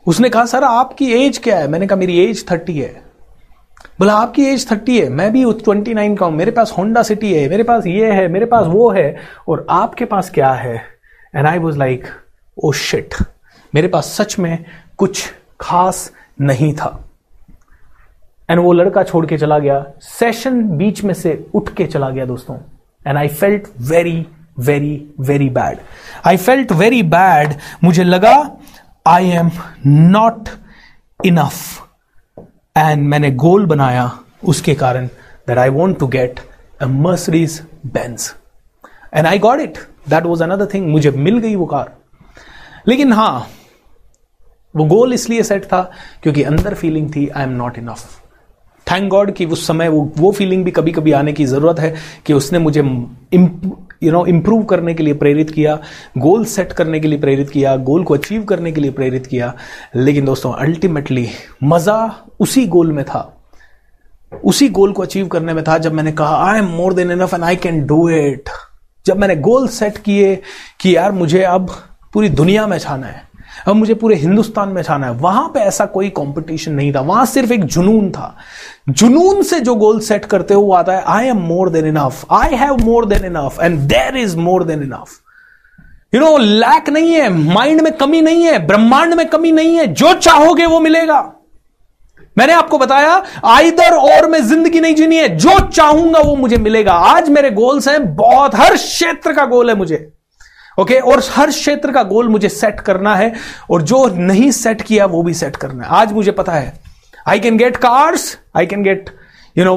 उसने कहा, सर, आपकी एज क्या है? मैंने कहा, मेरी एज थर्टी है। बोला, आपकी एज थर्टी है, मैं भी ट्वेंटी नाइन का हूँ। मेरे पास होंडा सिटी है, मेरे पास ये है, मेरे पास वो है और आपके पास क्या है? And I was like oh shit मेरे पास सच में कुछ खास नहीं था। एंड वो लड़का छोड़ के चला गया। सेशन बीच में से उठ के चला गया दोस्तों। And I felt very very very bad I felt very bad मुझे लगा I am not enough and मैंने गोल बनाया उसके कारण that I want to get a Mercedes Benz and I got it that was another thing मुझे मिल गई वो कार। लेकिन हाँ वो गोल इसलिए सेट था क्योंकि अंदर फीलिंग थी I am not enough thank god कि उस समय वो वो फीलिंग भी कभी कभी आने की ज़रूरत है कि उसने मुझे यू नो इम्प्रूव करने के लिए प्रेरित किया गोल सेट करने के लिए प्रेरित किया गोल को अचीव करने के लिए प्रेरित किया। लेकिन दोस्तों अल्टीमेटली मज़ा उसी गोल में था। उसी गोल को अचीव करने में था जब मैंने कहा I am more than enough and I can do it जब मैंने गोल सेट किए कि यार मुझे अब पूरी दुनिया में छाना है। अब मुझे पूरे हिंदुस्तान में छाना है। वहाँ पे ऐसा कोई कंपटीशन नहीं था। वहाँ सिर्फ़ एक जुनून था। जुनून से जो गोल सेट करते हो, वो आता है I am more than enough I have more than enough and there is more than enough you know lack नहीं है माइंड में कमी नहीं है, ब्रह्मांड में कमी नहीं है। जो चाहोगे वो मिलेगा। मैंने आपको बताया, आइदर और में ज़िंदगी नहीं जीनी है। जो चाहूँगा वो मुझे मिलेगा। आज मेरे गोल्स हैं, बहुत, हर क्षेत्र का गोल है मुझे। ओके? और हर क्षेत्र का गोल मुझे सेट करना है और जो नहीं सेट किया, वो भी सेट करना है। आज मुझे पता है I can get cars I can get you know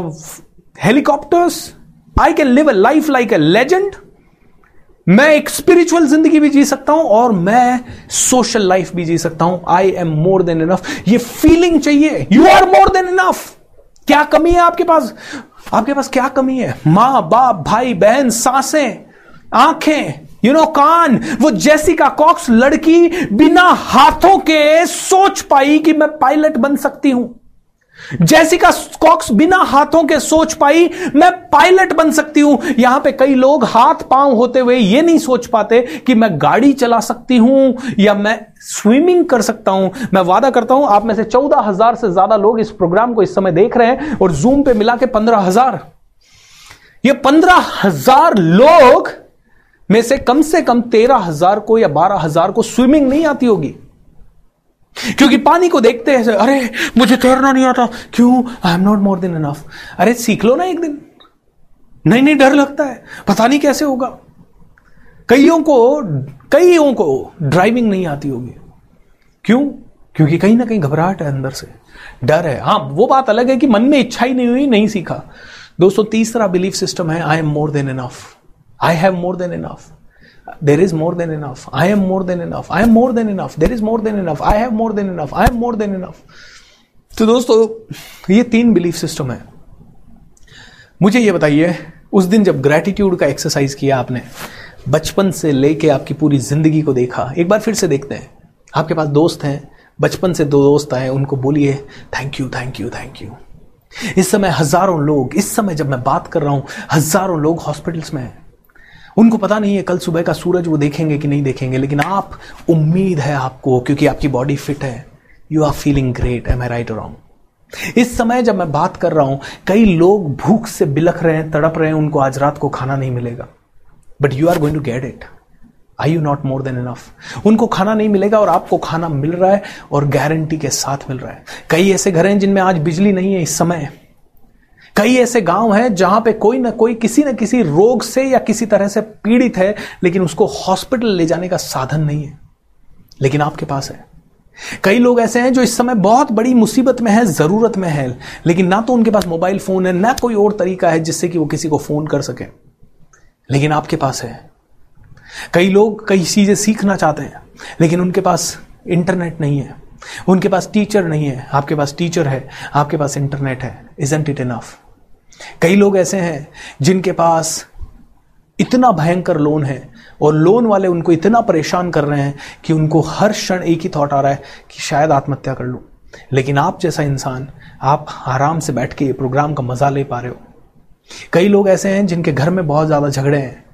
helicopters I can live a life like a legend मैं एक स्पिरिचुअल ज़िंदगी भी जी सकता हूँ और मैं सोशल लाइफ भी जी सकता हूँ। I am more than enough ये फीलिंग चाहिए। You are more than enough क्या कमी है आपके पास? आपके पास क्या कमी है? माँ, बाप, भाई, बहन, साँसें, आँखें यू नो कान, वो जेसिका कॉक्स लड़की बिना हाथों के सोच पाई कि मैं पायलट बन सकती हूँ। जैसिका कॉक्स बिना हाथों के सोच पाई, मैं पायलट बन सकती हूँ। यहाँ पे कई लोग हाथ पाँव होते हुए ये नहीं सोच पाते कि मैं गाड़ी चला सकती हूँ या मैं स्विमिंग कर सकता हूँ। मैं वादा करता हूँ, आप में से चौदह हज़ार से ज़्यादा लोग इस प्रोग्राम को इस समय देख रहे हैं और जूम पे मिला के पंद्रह हज़ार। ये पंद्रह हज़ार लोग में से कम से कम तेरह हज़ार को या बारह हज़ार को स्विमिंग नहीं आती होगी। क्योंकि पानी को देखते हैं, अरे, मुझे तैरना नहीं आता। क्यों? I am not more than enough अरे, सीख लो ना एक दिन। नहीं नहीं, डर लगता है। पता नहीं कैसे होगा। कईयों को कईयों को ड्राइविंग नहीं आती होगी। क्यों? क्योंकि कहीं ना कहीं घबराहट है अंदर से। डर है। हाँ वो बात अलग है कि मन में इच्छा ही नहीं हुई, नहीं सीखा। दोस्तों तीसरा बिलीफ सिस्टम है I am more than enough I have more than enough there is more than enough. I am more than enough. I am more than enough. There is more than enough. I have more than enough. I am more than enough. तो दोस्तों, ये तीन belief system है। मुझे ये बताइए, उस दिन जब ग्रेटिट्यूड का एक्सरसाइज किया आपने, बचपन से लेके आपकी पूरी ज़िंदगी को देखा, एक बार फिर से देखते हैं। आपके पास दोस्त हैं, बचपन से दो दोस्त आए, उनको बोलिए thank you thank you thank you इस समय हज़ारों लोग, इस समय जब मैं बात कर रहा हूँ, हज़ारों लोग हॉस्पिटल्स में हैं। उनको पता नहीं है कल सुबह का सूरज वो देखेंगे कि नहीं देखेंगे, लेकिन आप, उम्मीद है आपको, क्योंकि आपकी बॉडी फिट है। You are feeling great am I right wrong इस समय जब मैं बात कर रहा हूँ, कई लोग भूख से बिलख रहे हैं, तड़प रहे हैं, उनको आज रात को खाना नहीं मिलेगा। But you are going to get it I you not more than enough उनको खाना नहीं मिलेगा और आपको खाना मिल रहा है और गारंटी के साथ मिल रहा है। कई ऐसे घर हैं जिनमें आज बिजली नहीं है इस समय। कई ऐसे गाँव हैं जहाँ पे कोई ना कोई, किसी न किसी रोग से या किसी तरह से पीड़ित है, लेकिन उसको हॉस्पिटल ले जाने का साधन नहीं है। लेकिन आपके पास है। कई लोग ऐसे हैं जो इस समय बहुत बड़ी मुसीबत में है, ज़रूरत में है, लेकिन ना तो उनके पास मोबाइल फ़ोन है, ना कोई और तरीका है जिससे कि वो किसी को फ़ोन कर सके। लेकिन आपके पास है। कई लोग कई चीज़ें सीखना चाहते हैं, लेकिन उनके पास इंटरनेट नहीं है। उनके पास टीचर नहीं है। आपके पास टीचर है, आपके पास इंटरनेट है। इजेंट इट इनफ कई लोग ऐसे हैं जिनके पास इतना भयंकर लोन है और लोन वाले उनको इतना परेशान कर रहे हैं कि उनको हर क्षण एक ही थॉट आ रहा है कि शायद आत्महत्या कर लूँ। लेकिन आप जैसा इंसान, आप आराम से बैठ के ये प्रोग्राम का मज़ा ले पा रहे हो। कई लोग ऐसे हैं जिनके घर में बहुत ज़्यादा झगड़े हैं,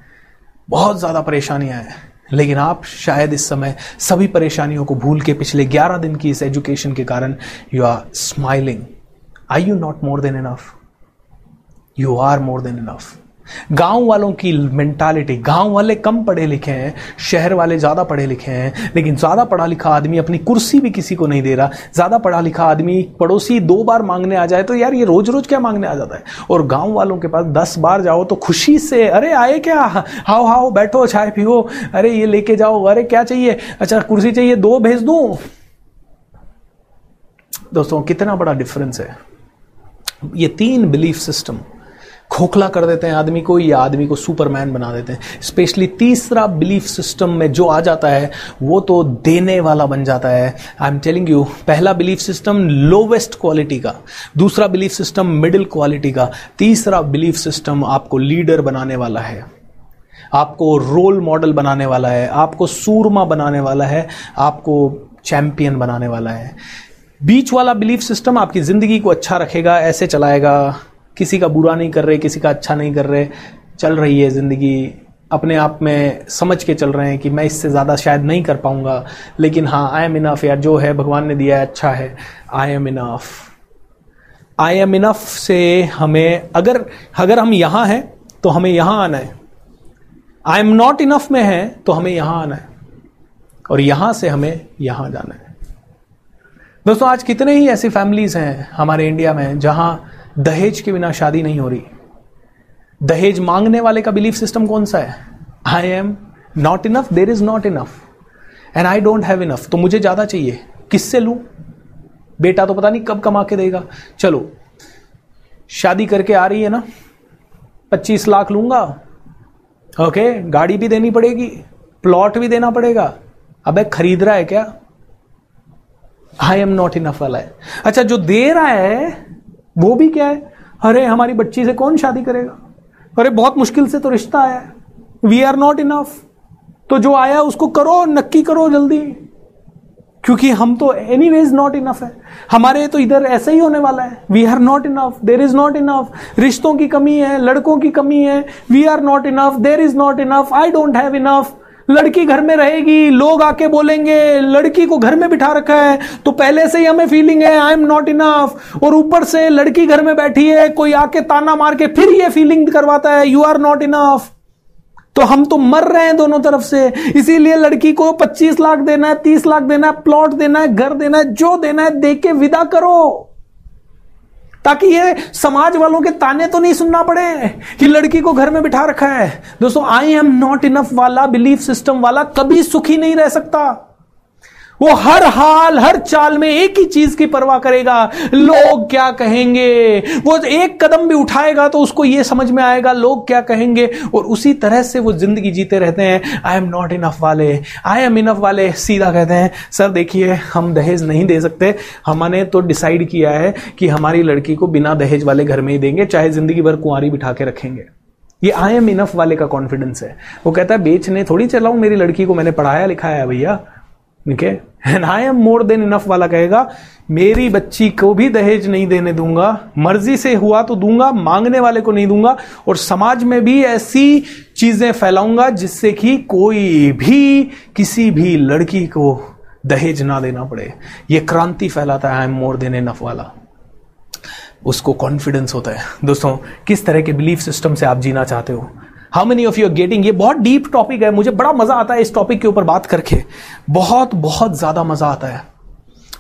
बहुत ज़्यादा परेशानियाँ हैं, लेकिन आप शायद इस समय सभी परेशानियों को भूल के पिछले 11 दिन की इस एजुकेशन के कारण you are smiling I you not more than enough you are more than enough गाँव वालों की मेंटालिटी गाँव वाले कम पढ़े लिखे हैं, शहर वाले ज़्यादा पढ़े लिखे हैं, लेकिन ज़्यादा पढ़ा लिखा आदमी अपनी कुर्सी भी किसी को नहीं दे रहा। ज़्यादा पढ़ा लिखा आदमी पड़ोसी दो बार मांगने आ जाए तो यार ये रोज रोज क्या मांगने आ जाता है? और गाँव वालों के पास दस बार जाओ तो खुशी से, अरे आए क्या? हाओ हाओ, बैठो, चाय पियो। अरे ये लेके जाओ। अरे क्या चाहिए? अच्छा कुर्सी चाहिए, दो भेज दू? दोस्तों, कितना बड़ा डिफरेंस है। ये तीन बिलीफ सिस्टम खोखला कर देते हैं आदमी को, या आदमी को सुपरमैन बना देते हैं। स्पेशली तीसरा बिलीफ सिस्टम में जो आ जाता है, वो तो देने वाला बन जाता है। आई एम टेलिंग यू पहला बिलीफ सिस्टम लोवेस्ट क्वालिटी का, दूसरा बिलीफ सिस्टम मिडिल क्वालिटी का, तीसरा बिलीफ सिस्टम आपको लीडर बनाने वाला है। आपको रोल मॉडल बनाने वाला है, आपको सूरमा बनाने वाला है, आपको चैंपियन बनाने वाला है। बीच वाला बिलीफ सिस्टम आपकी ज़िंदगी को अच्छा रखेगा, ऐसे चलाएगा। किसी का बुरा नहीं कर रहे, किसी का अच्छा नहीं कर रहे, चल रही है ज़िंदगी। अपने आप में समझ के चल रहे हैं कि मैं इससे ज़्यादा शायद नहीं कर पाऊँगा। लेकिन हाँ आई एम इनफ यार, जो है भगवान ने दिया है अच्छा है। I am enough I am enough से हमें, अगर अगर हम यहाँ हैं तो हमें यहाँ आना है। आई एम नॉट इनफ में है तो हमें यहाँ आना है। और यहाँ से हमें यहाँ जाना है। दोस्तों, आज कितने ही ऐसी फैमिलीज़ हैं हमारे इंडिया में जहाँ दहेज के बिना शादी नहीं हो रही। दहेज मांगने वाले का बिलीफ सिस्टम कौन सा है? I am not enough there is not enough and I don't have enough तो मुझे ज़्यादा चाहिए, किससे लू? बेटा तो पता नहीं कब कमा के देगा। चलो, शादी करके आ रही है ना, पच्चीस लाख लूँगा। ओके गाड़ी भी देनी पड़ेगी प्लॉट भी देना पड़ेगा। अबे, खरीद रहा है क्या? आई एम नॉट इनफ वाला है। अच्छा जो दे रहा है वो भी क्या है? अरे, हमारी बच्ची से कौन शादी करेगा? अरे, बहुत मुश्किल से तो रिश्ता आया है। वी आर नॉट इनफ तो जो आया, उसको करो, नक्की करो जल्दी। क्योंकि हम तो एनी वेज नॉट इनफ है। हमारे तो इधर ऐसा ही होने वाला है। We are not enough there is not enough रिश्तों की कमी है, लड़कों की कमी है। We are not enough there is not enough I don't have enough लड़की घर में रहेगी, लोग आके बोलेंगे, लड़की को घर में बिठा रखा है तो पहले से ही हमें फीलिंग है आई एम नॉट इनफ और ऊपर से लड़की घर में बैठी है, कोई आके ताना मार के फिर ये फीलिंग करवाता है यू आर नॉट इनफ तो हम तो मर रहे हैं दोनों तरफ़ से। इसीलिए लड़की को 25 लाख देना है 30 लाख देना है प्लॉट देना है, घर देना है, जो देना है दे के विदा करो। ताकि ये समाज वालों के ताने तो नहीं सुनना पड़े कि लड़की को घर में बिठा रखा है। दोस्तों आई एम नॉट इनफ वाला बिलीफ सिस्टम वाला कभी सुखी नहीं रह सकता। वो हर हाल, हर चाल में एक ही चीज़ की परवाह करेगा। लोग क्या कहेंगे? वो एक कदम भी उठाएगा तो उसको ये समझ में आएगा, लोग क्या कहेंगे? और उसी तरह से वो ज़िंदगी जीते रहते हैं। आई एम नॉट इनफ वाले। आई एम इनफ वाले, सीधा कहते हैं। सर, देखिए, हम दहेज नहीं दे सकते। हमने तो डिसाइड किया है कि हमारी लड़की को बिना दहेज वाले घर में ही देंगे, चाहे ज़िंदगी भर कुंवारी बिठा के रखेंगे। ये आई एम इनफ वाले का कॉन्फिडेंस है। वो कहता है बेचने थोड़ी चलाऊं मेरी लड़की को? मैंने पढ़ाया लिखाया है भैया। Okay and I am more than enough वाला कहेगा, मेरी बच्ची को भी दहेज नहीं देने दूँगा, मर्ज़ी से हुआ तो दूँगा, मांगने वाले को नहीं दूँगा, और समाज में भी ऐसी चीज़ें फैलाऊँगा जिससे कि कोई भी, किसी भी लड़की को दहेज ना देना पड़े। ये क्रांति फैलाता है I am more than enough वाला। उसको कॉन्फिडेंस होता है। दोस्तों, किस तरह के बिलीफ सिस्टम से आप जीना चाहते हो? How many of you are getting ये बहुत डीप टॉपिक है। मुझे बड़ा मज़ा आता है इस टॉपिक के ऊपर बात करके। बहुत बहुत ज़्यादा मज़ा आता है।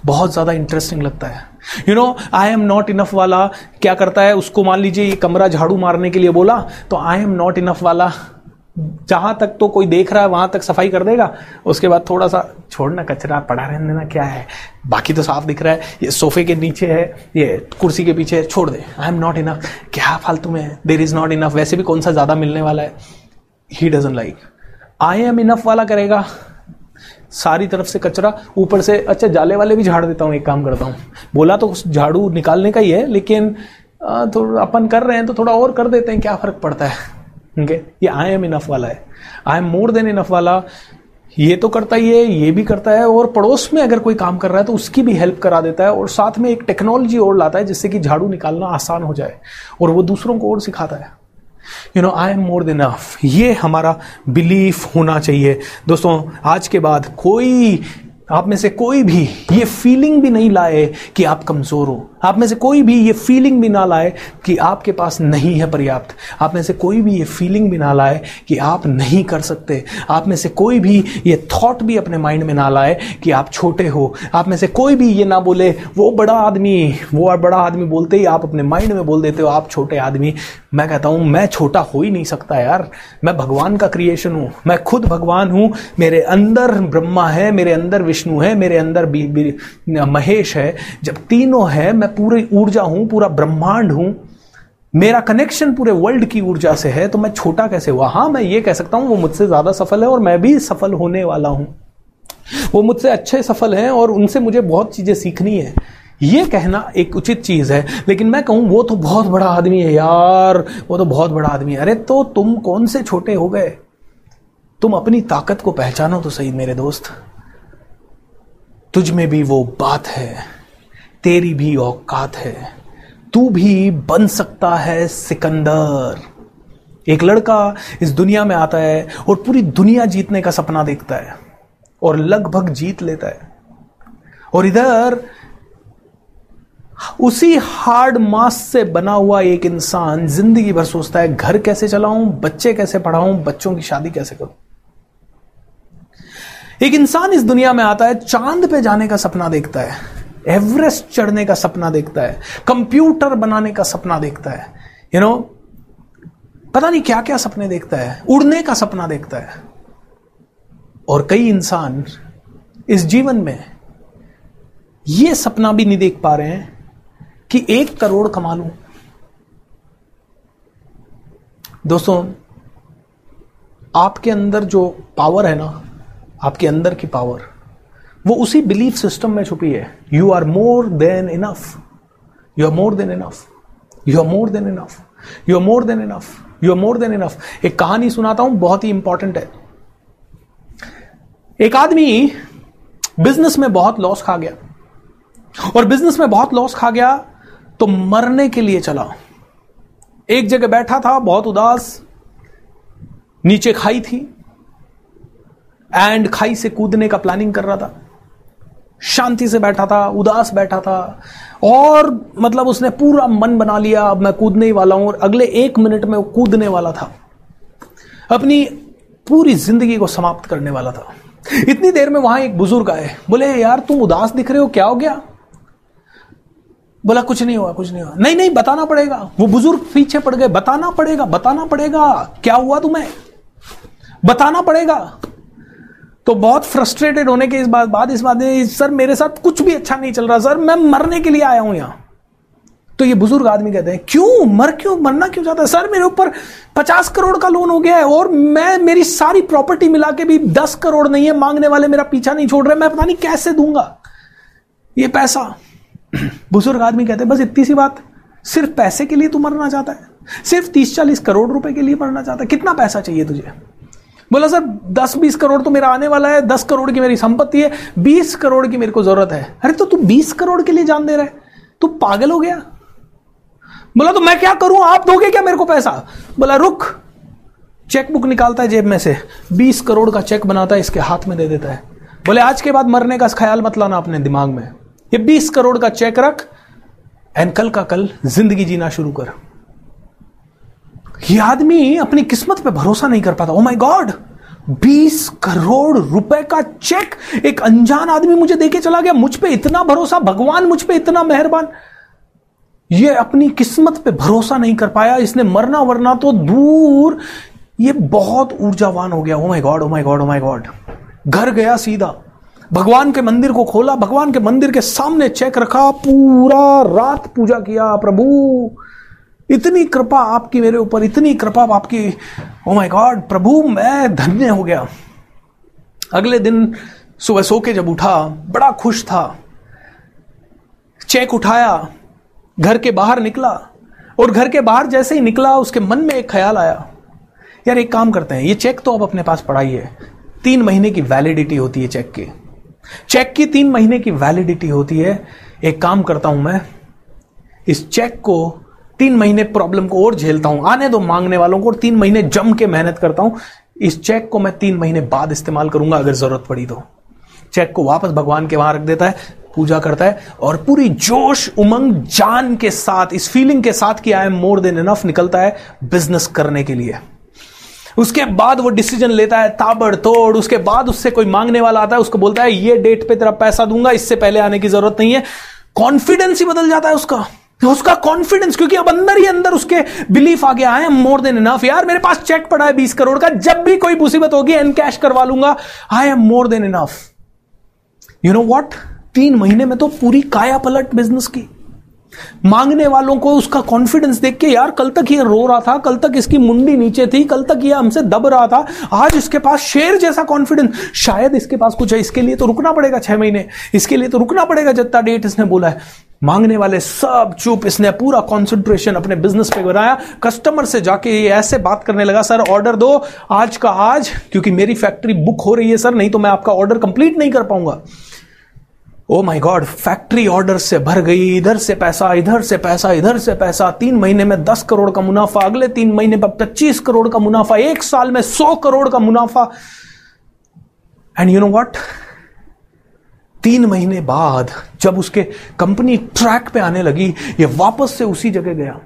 बहुत ज़्यादा इंटरेस्टिंग लगता है। You know I am not enough वाला क्या करता है? उसको मान लीजिए ये कमरा झाड़ू मारने के लिए बोला तो आई एम नॉट इनफ वाला जहाँ तक तो कोई देख रहा है, वहाँ तक सफ़ाई कर देगा। उसके बाद थोड़ा सा छोड़ना कचरा, पड़ा रहने देना, क्या है? बाकी तो साफ़ दिख रहा है। ये सोफे के नीचे है, ये कुर्सी के पीछे है, छोड़ दे। आई एम नॉट इनफ क्या फालतू में देर इज़ नॉट इनफ वैसे भी कौन सा ज़्यादा मिलने वाला है? He doesn't like I am enough वाला करेगा। सारी तरफ़ से कचरा, ऊपर से अच्छा जाले वाले भी झाड़ देता हूँ, एक काम करता हूँ। बोला तो झाड़ू निकालने का ही है, लेकिन तो अपन कर रहे हैं तो थोड़ा और कर देते हैं, क्या फ़र्क पड़ता है? ओके ये आई एम इनफ वाला है। I am more than enough वाला। ये तो करता ही है, ये भी करता है, और पड़ोस में अगर कोई काम कर रहा है तो उसकी भी हेल्प करा देता है, और साथ में एक टेक्नोलॉजी और लाता है, जिससे कि झाड़ू निकालना आसान हो जाए, और वो दूसरों को और सिखाता है। You know I am more then of ये हमारा बिलीफ होना चाहिए। दोस्तों, आज के बाद कोई आप में से कोई भी ये फीलिंग भी नहीं लाए कि आप कमज़ोर हो। आप में से कोई भी ये फीलिंग भी ना लाए कि आपके पास नहीं है पर्याप्त। आप में से कोई भी ये फीलिंग भी ना लाए कि आप नहीं कर सकते। आप में से कोई भी ये थॉट भी अपने माइंड में ना लाए कि आप छोटे हो। आप में से कोई भी ये ना बोले, वो बड़ा आदमी, वो बड़ा आदमी बोलते ही आप अपने माइंड में बोल देते हो, आप छोटे आदमी। मैं कहता हूँ, मैं छोटा हो ही नहीं सकता यार। मैं भगवान का क्रिएशन हूँ। मैं खुद भगवान हूँ। मेरे अंदर ब्रह्मा है, मेरे अंदर विष्णु है मेरे अंदर बी, बी, महेश है। जब तीनों है मैं पूरी ऊर्जा हूँ पूरा ब्रह्मांड हूँ। मेरा कनेक्शन पूरे वर्ल्ड की ऊर्जा से है तो मैं छोटा कैसे हुआ? हाँ मैं ये कह सकता हूँ वो मुझसे ज़्यादा सफल है और मैं भी सफल होने वाला हूँ। वो मुझसे अच्छे सफल हैं और उनसे मुझे बहुत चीज़ें सीखनी है। ये कहना एक उचित चीज़ है लेकिन मैं कहूँ वो तो बहुत बड़ा आदमी है यार वो तो बहुत बड़ा आदमी है। अरे तो तुम कौन से छोटे हो गए? तुम अपनी ताकत को पहचानो तो सही मेरे दोस्त। तुझ में भी वो बात है, तेरी भी औकात है, तू भी बन सकता है सिकंदर। एक लड़का इस दुनिया में आता है और पूरी दुनिया जीतने का सपना देखता है और लगभग जीत लेता है। और इधर, उसी हार्ड मास से बना हुआ एक इंसान ज़िंदगी भर सोचता है, घर कैसे चलाऊं, बच्चे कैसे पढ़ाऊं, बच्चों की शादी कैसे करूँ? एक इंसान इस दुनिया में आता है चाँद पे जाने का सपना देखता है एवरेस्ट चढ़ने का सपना देखता है कंप्यूटर बनाने का सपना देखता है यू you नो know, पता नहीं क्या क्या सपने देखता है उड़ने का सपना देखता है। और कई इंसान इस जीवन में यह सपना भी नहीं देख पा रहे हैं कि एक करोड़ कमा लू। दोस्तों आपके अंदर जो पावर है ना आपके अंदर की पावर वो उसी बिलीफ सिस्टम में छुपी है. You are more than enough you are more than enough you are more than enough you are more than enough you are more than enough एक कहानी सुनाता हूँ, बहुत ही इंपॉर्टेंट है. एक आदमी बिज़नेस में बहुत लॉस खा गया. और बिज़नेस में बहुत लॉस खा गया तो मरने के लिए चला. एक जगह बैठा था, बहुत उदास, नीचे खाई थी. एंड खाई से कूदने का प्लानिंग कर रहा था। शांति से बैठा था, उदास बैठा था। और मतलब उसने पूरा मन बना लिया, अब मैं कूदने ही वाला हूँ और अगले एक मिनट में वो कूदने वाला था। अपनी पूरी ज़िंदगी को समाप्त करने वाला था। इतनी देर में वहाँ एक बुज़ुर्ग आए। बोले, यार, तुम उदास दिख रहे हो, क्या हो गया? बोला, कुछ नहीं हुआ, कुछ नहीं हुआ। नहीं नहीं, बताना पड़ेगा। वो बुज़ुर्ग पीछे पड़ गए। बताना पड़ेगा बताना पड़ेगा। क्या हुआ तुम्हें? बताना पड़ेगा। तो बहुत फ्रस्ट्रेटेड होने के इस बात, बाद इस बात में सर, मेरे साथ कुछ भी अच्छा नहीं चल रहा, सर, मैं मरने के लिए आया हूँ यहाँ। तो ये बुज़ुर्ग आदमी कहते हैं, क्यों? मर क्यों? मरना क्यों चाहता है? सर, मेरे ऊपर पचास करोड़ का लोन हो गया है और मैं, मेरी सारी प्रॉपर्टी मिला के भी दस करोड़ नहीं है, मांगने वाले मेरा पीछा नहीं छोड़ रहे, मैं पता नहीं कैसे दूँगा? ये पैसा। बुज़ुर्ग आदमी कहते हैं, बस इतनी सी बात, सिर्फ़ पैसे के लिए तू मरना चाहता है? सिर्फ़ तीस चालीस करोड़ रुपए के लिए मरना चाहता है? कितना पैसा चाहिए तुझे? बोला, सर दस बीस करोड़ तो मेरा आने वाला है, दस करोड़ की मेरी संपत्ति है, बीस करोड़ की मेरे को ज़रूरत है। अरे तो तू बीस करोड़ के लिए जान दे रहा है। तू पागल हो गया? बोला तो मैं क्या करूँ? आप दोगे क्या मेरे को पैसा? बोला, रुक, चेकबुक निकालता है जेब में से, बीस करोड़ का चेक बनाता है, इसके हाथ में दे देता है। बोले, आज के बाद मरने का ख्याल मत लाना अपने दिमाग में। ये बीस करोड़ का चेक रख, एंड कल का कल ज़िंदगी जीना शुरू कर। ये आदमी अपनी किस्मत पे भरोसा नहीं कर पाता। ओ माय गॉड बीस करोड़ रुपए का चेक एक अनजान आदमी मुझे देके चला गया। मुझ पे इतना भरोसा, भगवान मुझ पे इतना मेहरबान। ये अपनी किस्मत पे भरोसा नहीं कर पाया। इसने मरना वरना तो दूर ये बहुत ऊर्जावान हो गया। ओ my God O my God O my God घर गया सीधा। भगवान के मंदिर को खोला। भगवान के मंदिर के सामने चेक रखा। पूरा रात पूजा किया। प्रभु इतनी कृपा आपकी मेरे ऊपर, इतनी कृपा आपकी। ओ माय गॉड प्रभु, मैं धन्य हो गया। अगले दिन सुबह सो के जब उठा, बड़ा खुश था। चेक उठाया, घर के बाहर निकला। और घर के बाहर जैसे ही निकला, उसके मन में एक ख्याल आया। यार, एक काम करते हैं, ये चेक तो आप अपने पास है तीन महीने की वैलिडिटी होती है चेक की। चेक की तीन महीने की वैलिडिटी होती है। एक काम करता हूँ मैं, इस चेक को तीन महीने प्रॉब्लम को और झेलता हूँ। आने दो मांगने वालों को और तीन महीने जम के मेहनत करता हूँ। इस चेक को मैं तीन महीने बाद इस्तेमाल करूँगा, अगर ज़रूरत पड़ी तो। चेक को वापस भगवान के वहाँ रख देता है, पूजा करता है, और पूरी जोश, उमंग, जान के साथ, इस फीलिंग के साथ कि आई एम मोर देन इनफ निकलता है बिज़नेस करने के लिए। उसके बाद वो डिसीज़न लेता है ताबड़तोड़, उसके बाद उससे कोई मांगने वाला आता है, उसको बोलता है, ये डेट पे तेरा पैसा दूँगा, इससे पहले आने की ज़रूरत नहीं है। कॉन्फिडेंस ही बदल जाता है उसका। उसका कॉन्फिडेंस क्योंकि अब अंदर ही अंदर उसके बिलीफ आ गया है मोर देन इनफ यार, मेरे पास चेक पड़ा है बीस करोड़ का, जब भी कोई मुसीबत होगी एन कैश करवा लूँगा। आई am more than enough you know what तीन महीने में तो पूरी काया पलट बिज़नेस की। मांगने वालों को उसका कॉन्फिडेंस देख के, यार, कल तक ये रो रहा था, कल तक इसकी मुंडी नीचे थी, कल तक ये हमसे दब रहा था, आज इसके पास शेर जैसा कॉन्फिडेंस शायद इसके पास कुछ है, इसके लिए तो रुकना पड़ेगा छह महीने, इसके लिए तो रुकना पड़ेगा जितना डेट इसने बोला है। मांगने वाले सब चुप। इसने पूरा कॉन्सेंट्रेशन अपने बिज़नेस पे बनाया। कस्टमर से जाके ये ऐसे बात करने लगा, सर ऑर्डर दो। आज का आज, क्योंकि मेरी फैक्ट्री बुक हो रही है, सर, नहीं तो मैं आपका ऑर्डर कंप्लीट नहीं कर पाऊँगा। ओ माय गॉड फैक्ट्री ऑर्डर से भर गई। इधर से पैसा, इधर से पैसा, इधर से पैसा। तीन महीने में दस करोड़ का मुनाफा, अगले तीन महीने में पच्चीस करोड़ का मुनाफा, एक साल में सौ करोड़ का मुनाफा। एंड यू नो वॉट तीन महीने बाद जब उसके कंपनी ट्रैक पे आने लगी, ये वापस से उसी जगह गया।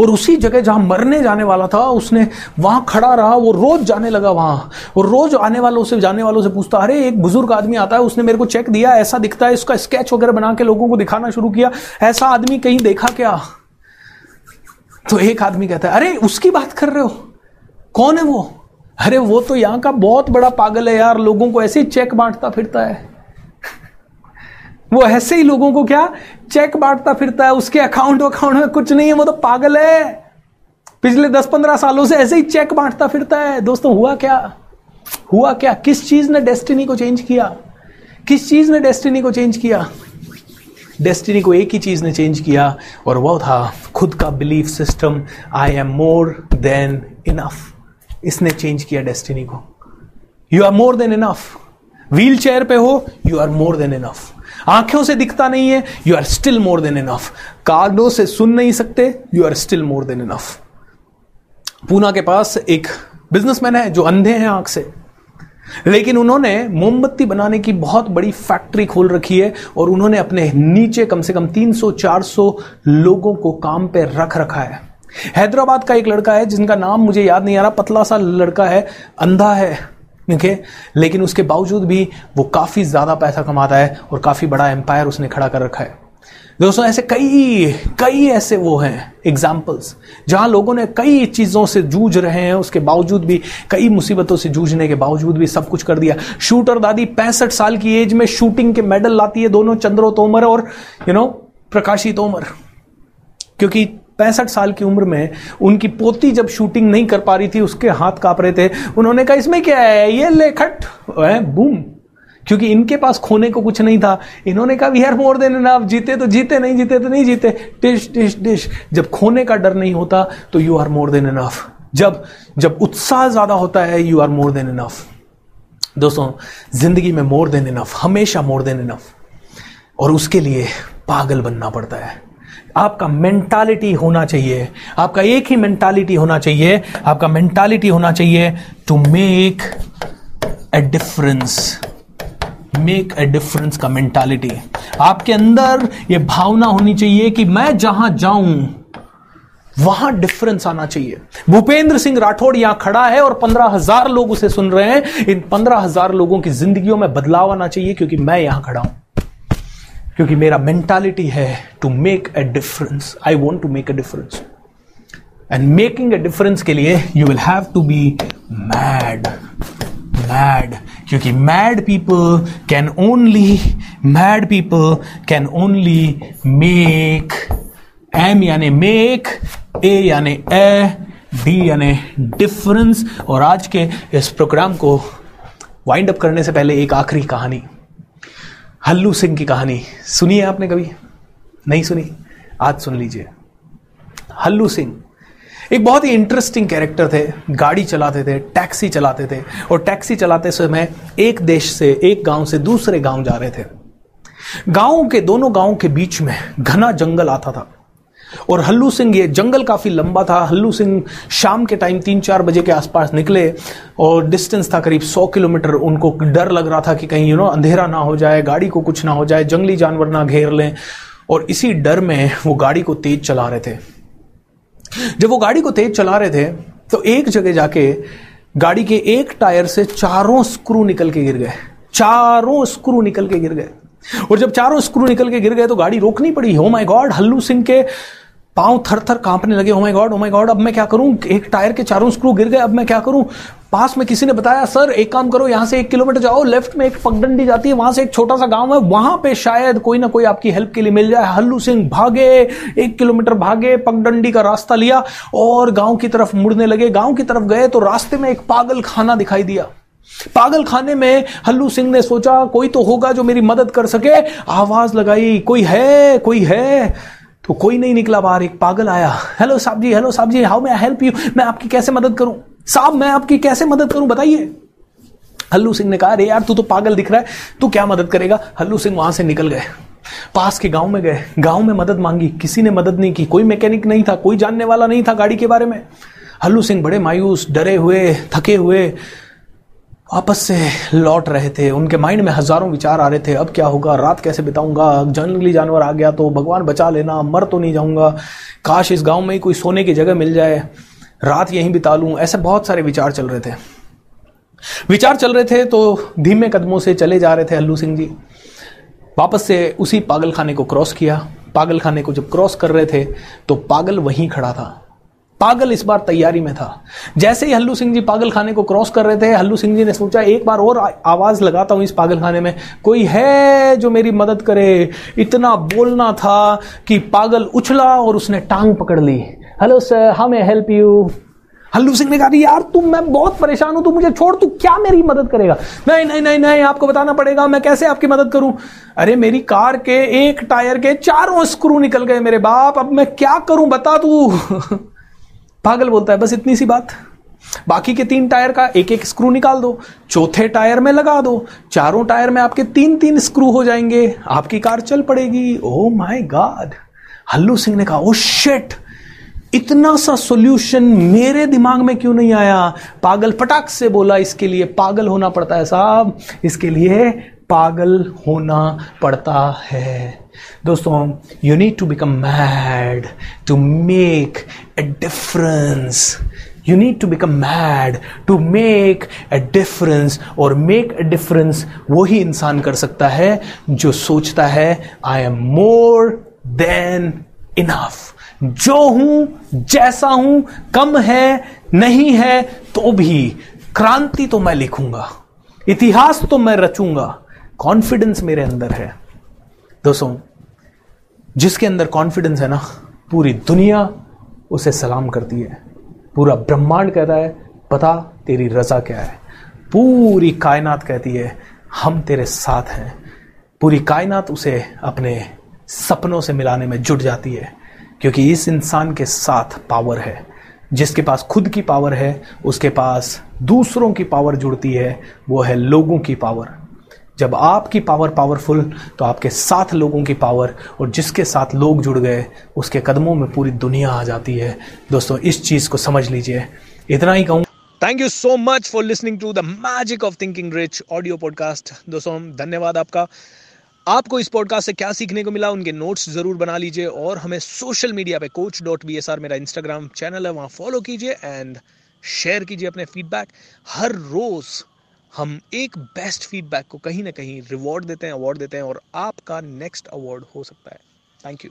और उसी जगह जहाँ मरने जाने वाला था, उसने वहाँ खड़ा रहा, वो रोज जाने लगा वहाँ। और रोज आने वालों से, जाने वालों से पूछता, अरे, एक बुज़ुर्ग आदमी आता है, उसने मेरे को चेक दिया, ऐसा दिखता है उसका स्केच वगैरह बना के लोगों को दिखाना शुरू किया, ऐसा आदमी कहीं देखा क्या? तो एक आदमी कहता है, अरे, उसकी बात कर रहे हो? कौन है वो? अरे, वो तो यहाँ का बहुत बड़ा पागल है यार, लोगों को ऐसे चेक बांटता फिरता है। वो ऐसे ही लोगों को क्या? चेक बांटता फिरता है, उसके अकाउंट अकाउंट में कुछ नहीं है, वो तो पागल है। पिछले दस पंद्रह सालों से ऐसे ही चेक बांटता फिरता है। दोस्तों, हुआ क्या? हुआ क्या? किस चीज़ ने डेस्टिनी को चेंज किया? किस चीज़ ने डेस्टिनी को चेंज किया? डेस्टिनी को एक ही चीज़ ने चेंज किया, और वो था खुद का belief system I am more than enough इसने चेंज किया डेस्टिनी को। You are more than enough wheel chair पे हो you are more than enough आँखों से दिखता नहीं है you are still more than enough कानों से सुन नहीं सकते you are still more than enough Poona के पास एक बिजनेसमैन है जो अंधे हैं आँख से। लेकिन उन्होंने मोमबत्ती बनाने की बहुत बड़ी फैक्ट्री खोल रखी है और उन्होंने अपने नीचे कम से कम 300-400 लोगों को काम पे रख रखा है। हैदराबाद का एक लड़का है जिनका नाम मुझे याद नहीं आ रहा, पतला सा लड़का है, अंधा है। ओके लेकिन उसके बावजूद भी वो काफ़ी ज़्यादा पैसा कमाता है और काफ़ी बड़ा एम्पायर उसने खड़ा कर रखा है। दोस्तों, ऐसे कई कई ऐसे वो हैं एग्जाम्पल्स जहाँ लोगों ने कई चीज़ों से जूझ रहे हैं, उसके बावजूद भी, कई मुसीबतों से जूझने के बावजूद भी सब कुछ कर दिया। शूटर दादी पैंसठ साल की एज में शूटिंग के मेडल लाती है दोनों चंद्रो तोमर और यू नो प्रकाशी तोमर। क्योंकि पैंसठ साल की उम्र में उनकी पोती जब शूटिंग नहीं कर पा रही थी, उसके हाथ काँप रहे थे। उन्होंने कहा, इसमें क्या है? ये ले खट बूम। क्योंकि इनके पास खोने को कुछ नहीं था। इन्होंने कहा we are more than enough, जीते तो जीते, नहीं जीते तो नहीं जीते। डिश डिश डिश जब खोने का डर नहीं होता तो you are more than enough. जब जब उत्साह ज़्यादा होता है, you are more than enough. दोस्तों, ज़िंदगी में मोर देन इनफ, हमेशा मोर देन इनफ। और उसके लिए पागल बनना पड़ता है। आपका मेंटालिटी होना चाहिए। आपका एक ही मेंटालिटी होना चाहिए। आपका मेंटालिटी होना चाहिए to make a difference make a difference का मेंटालिटी आपके अंदर यह भावना होनी चाहिए कि मैं जहाँ जाऊँ, वहाँ डिफरेंस आना चाहिए। भूपेंद्र सिंह राठौड़ यहाँ खड़ा है और पंद्रह हज़ार लोग उसे सुन रहे हैं। इन पंद्रह हज़ार लोगों की जिंदगियों में बदलाव आना चाहिए क्योंकि मैं यहाँ खड़ा हूँ। क्योंकि मेरा मेंटालिटी है to make a difference I want to make a difference and making a difference के लिए you will have to be mad mad क्योंकि mad people can only mad people can only make M यानी make a यानी A D यानी difference और आज के इस प्रोग्राम को वाइंड अप करने से पहले एक आखिरी कहानी. हल्लू सिंह की कहानी। सुनी है आपने कभी? नहीं सुनी? आज सुन लीजिए। हल्लू सिंह एक बहुत ही इंटरेस्टिंग कैरेक्टर थे। गाड़ी चलाते थे टैक्सी चलाते थे। और टैक्सी चलाते समय एक देश से, एक गाँव से दूसरे गाँव जा रहे थे। गाँव के, दोनों गाँव के बीच में घना जंगल आता था। और हल्लू सिंह, ये जंगल काफ़ी लंबा था। हल्लू सिंह शाम के टाइम तीन चार बजे के आसपास निकले और डिस्टेंस था करीब सौ किलोमीटर। उनको डर लग रहा था कि कहीं यू नो अंधेरा ना हो जाए, गाड़ी को कुछ ना हो जाए, जंगली जानवर ना घेर लें। और इसी डर में वो गाड़ी को तेज चला रहे थे। जब वो गाड़ी को तेज चला रहे थे तो एक जगह जाके गाड़ी के एक टायर से चारों स्क्रू निकल के गिर गए। चारों स्क्रू निकल के गिर गए। और जब चारों स्क्रू निकल के गिर गए तो गाड़ी रोकनी पड़ी। हो माय गॉड हल्लू सिंह के पाँव थर थर कांपने लगे ओ my God O my God अब मैं क्या करूँ? एक टायर के चारों स्क्रू गिर गए, अब मैं क्या करूँ? पास में किसी ने बताया सर एक काम करो, यहाँ से एक किलोमीटर जाओ लेफ़्ट में एक पगडंडी जाती है, वहाँ से एक छोटा सा गाँव है, वहाँ पे शायद कोई ना कोई आपकी हेल्प के लिए मिल जाए। हल्लू सिंह भागे, एक किलोमीटर भागे, पगडंडी का रास्ता लिया और गाँव की तरफ़ मुड़ने लगे। गाँव की तरफ़ गए तो रास्ते में एक पागल खाना दिखाई दिया। पागल खाने में हल्लू सिंह ने सोचा, कोई तो होगा जो मेरी मदद कर सके। आवाज़ लगाई, कोई है कोई है? तो कोई नहीं निकला बाहर, एक पागल आया। हेलो साहब जी, हेलो साहब जी हाउ मैं हेल्प यू मैं आपकी कैसे मदद करूँ? साहब, मैं आपकी कैसे मदद करूँ, बताइए? हल्लू सिंह ने कहा, अरे यार, तू तो पागल दिख रहा है, तू क्या मदद करेगा? हल्लू सिंह वहाँ से निकल गए। पास के गाँव में गए। गाँव में मदद मांगी। किसी ने मदद नहीं की। कोई मैकेनिक नहीं था, कोई जानने वाला नहीं था गाड़ी के बारे में। हल्लू सिंह बड़े मायूस, डरे हुए, थके हुए वापस से लौट रहे थे। उनके माइंड में हज़ारों विचार आ रहे थे, अब क्या होगा, रात कैसे बिताऊँगा? जंगली जानवर आ गया तो भगवान बचा लेना, मर तो नहीं जाऊँगा। काश इस गाँव में ही कोई सोने की जगह मिल जाए। रात यहीं बिता लूँ, ऐसे बहुत सारे विचार चल रहे थे। विचार चल रहे थे तो धीमे कदमों से चले जा रहे थे हल्लू सिंह जी। वापस से उसी पागल खाने को क्रॉस किया। पागल खाने को जब क्रॉस कर रहे थे तो पागल वहीं खड़ा था। पागल इस बार तैयारी में था। जैसे ही हल्लू सिंह जी पागल खाने को क्रॉस कर रहे थे, हल्लू सिंह जी ने सोचा, एक बार और आवाज़ लगाता हूँ इस पागल खाने में। कोई है जो मेरी मदद करे? इतना बोलना था कि पागल उछला और उसने टांग पकड़ ली। Hello sir how may help you हल्लू Singh ने कहा, यार, तुम, मैं बहुत परेशान हूँ, तू मुझे छोड़, तू क्या मेरी मदद करेगा? नहीं नहीं नहीं नहीं, आपको बताना पड़ेगा, मैं कैसे आपकी मदद करूँ? अरे, मेरी कार के एक टायर के चारों स्क्रू निकल गए मेरे बाप, अब मैं क्या करूँ, बता तू? पागल बोलता है, बस इतनी सी बात। बाकी के तीन टायर का एक एक स्क्रू निकाल दो, चौथे टायर में लगा दो, चारों टायर में आपके तीन तीन स्क्रू हो जाएँगे, आपकी कार चल पड़ेगी। Oh my god Hallu Singh ने कहा ओ शेट इतना सा सॉल्यूशन मेरे दिमाग में क्यों नहीं आया? पागल पटाख से बोला, इसके लिए पागल होना पड़ता है साहब, इसके लिए पागल होना पड़ता है। दोस्तों you need to become mad to make a difference you need to become mad to make a difference और मेक ए डिफरेंस वही इंसान कर सकता है जो सोचता है I am more than enough जो हूँ, जैसा हूँ, कम है, नहीं है तो भी क्रांति तो मैं लिखूँगा, इतिहास तो मैं रचूँगा कॉन्फिडेंस मेरे अंदर है। दोस्तों, जिसके अंदर कॉन्फिडेंस है ना, पूरी दुनिया उसे सलाम करती है। पूरा ब्रह्मांड कहता है, पता तेरी रजा क्या है? पूरी कायनात कहती है, हम तेरे साथ हैं। पूरी कायनात उसे अपने सपनों से मिलाने में जुट जाती है, क्योंकि इस इंसान के साथ पावर है। जिसके पास खुद की पावर है, उसके पास दूसरों की पावर जुड़ती है, वो है लोगों की पावर जब आपकी पावर पावरफुल तो आपके साथ लोगों की पावर और जिसके साथ लोग जुड़ गए, उसके कदमों में पूरी दुनिया आ जाती है। दोस्तों, इस चीज़ को समझ लीजिए। इतना ही कहूँ। Thank you so much for listening to the magic of thinking rich audio podcast दोस्तों, धन्यवाद आपका। आपको इस पॉडकास्ट से क्या सीखने को मिला, उनके नोट्स ज़रूर बना लीजिए और हमें सोशल मीडिया पे coach dot B S R मेरा इंस्टाग्राम चैनल है, वहाँ फॉलो कीजिए एंड शेयर कीजिए अपने फीडबैक हर रोज हम एक बेस्ट फीडबैक को कहीं ना कहीं रिवॉर्ड देते हैं अवार्ड देते हैं और आपका नेक्स्ट अवार्ड हो सकता है। Thank you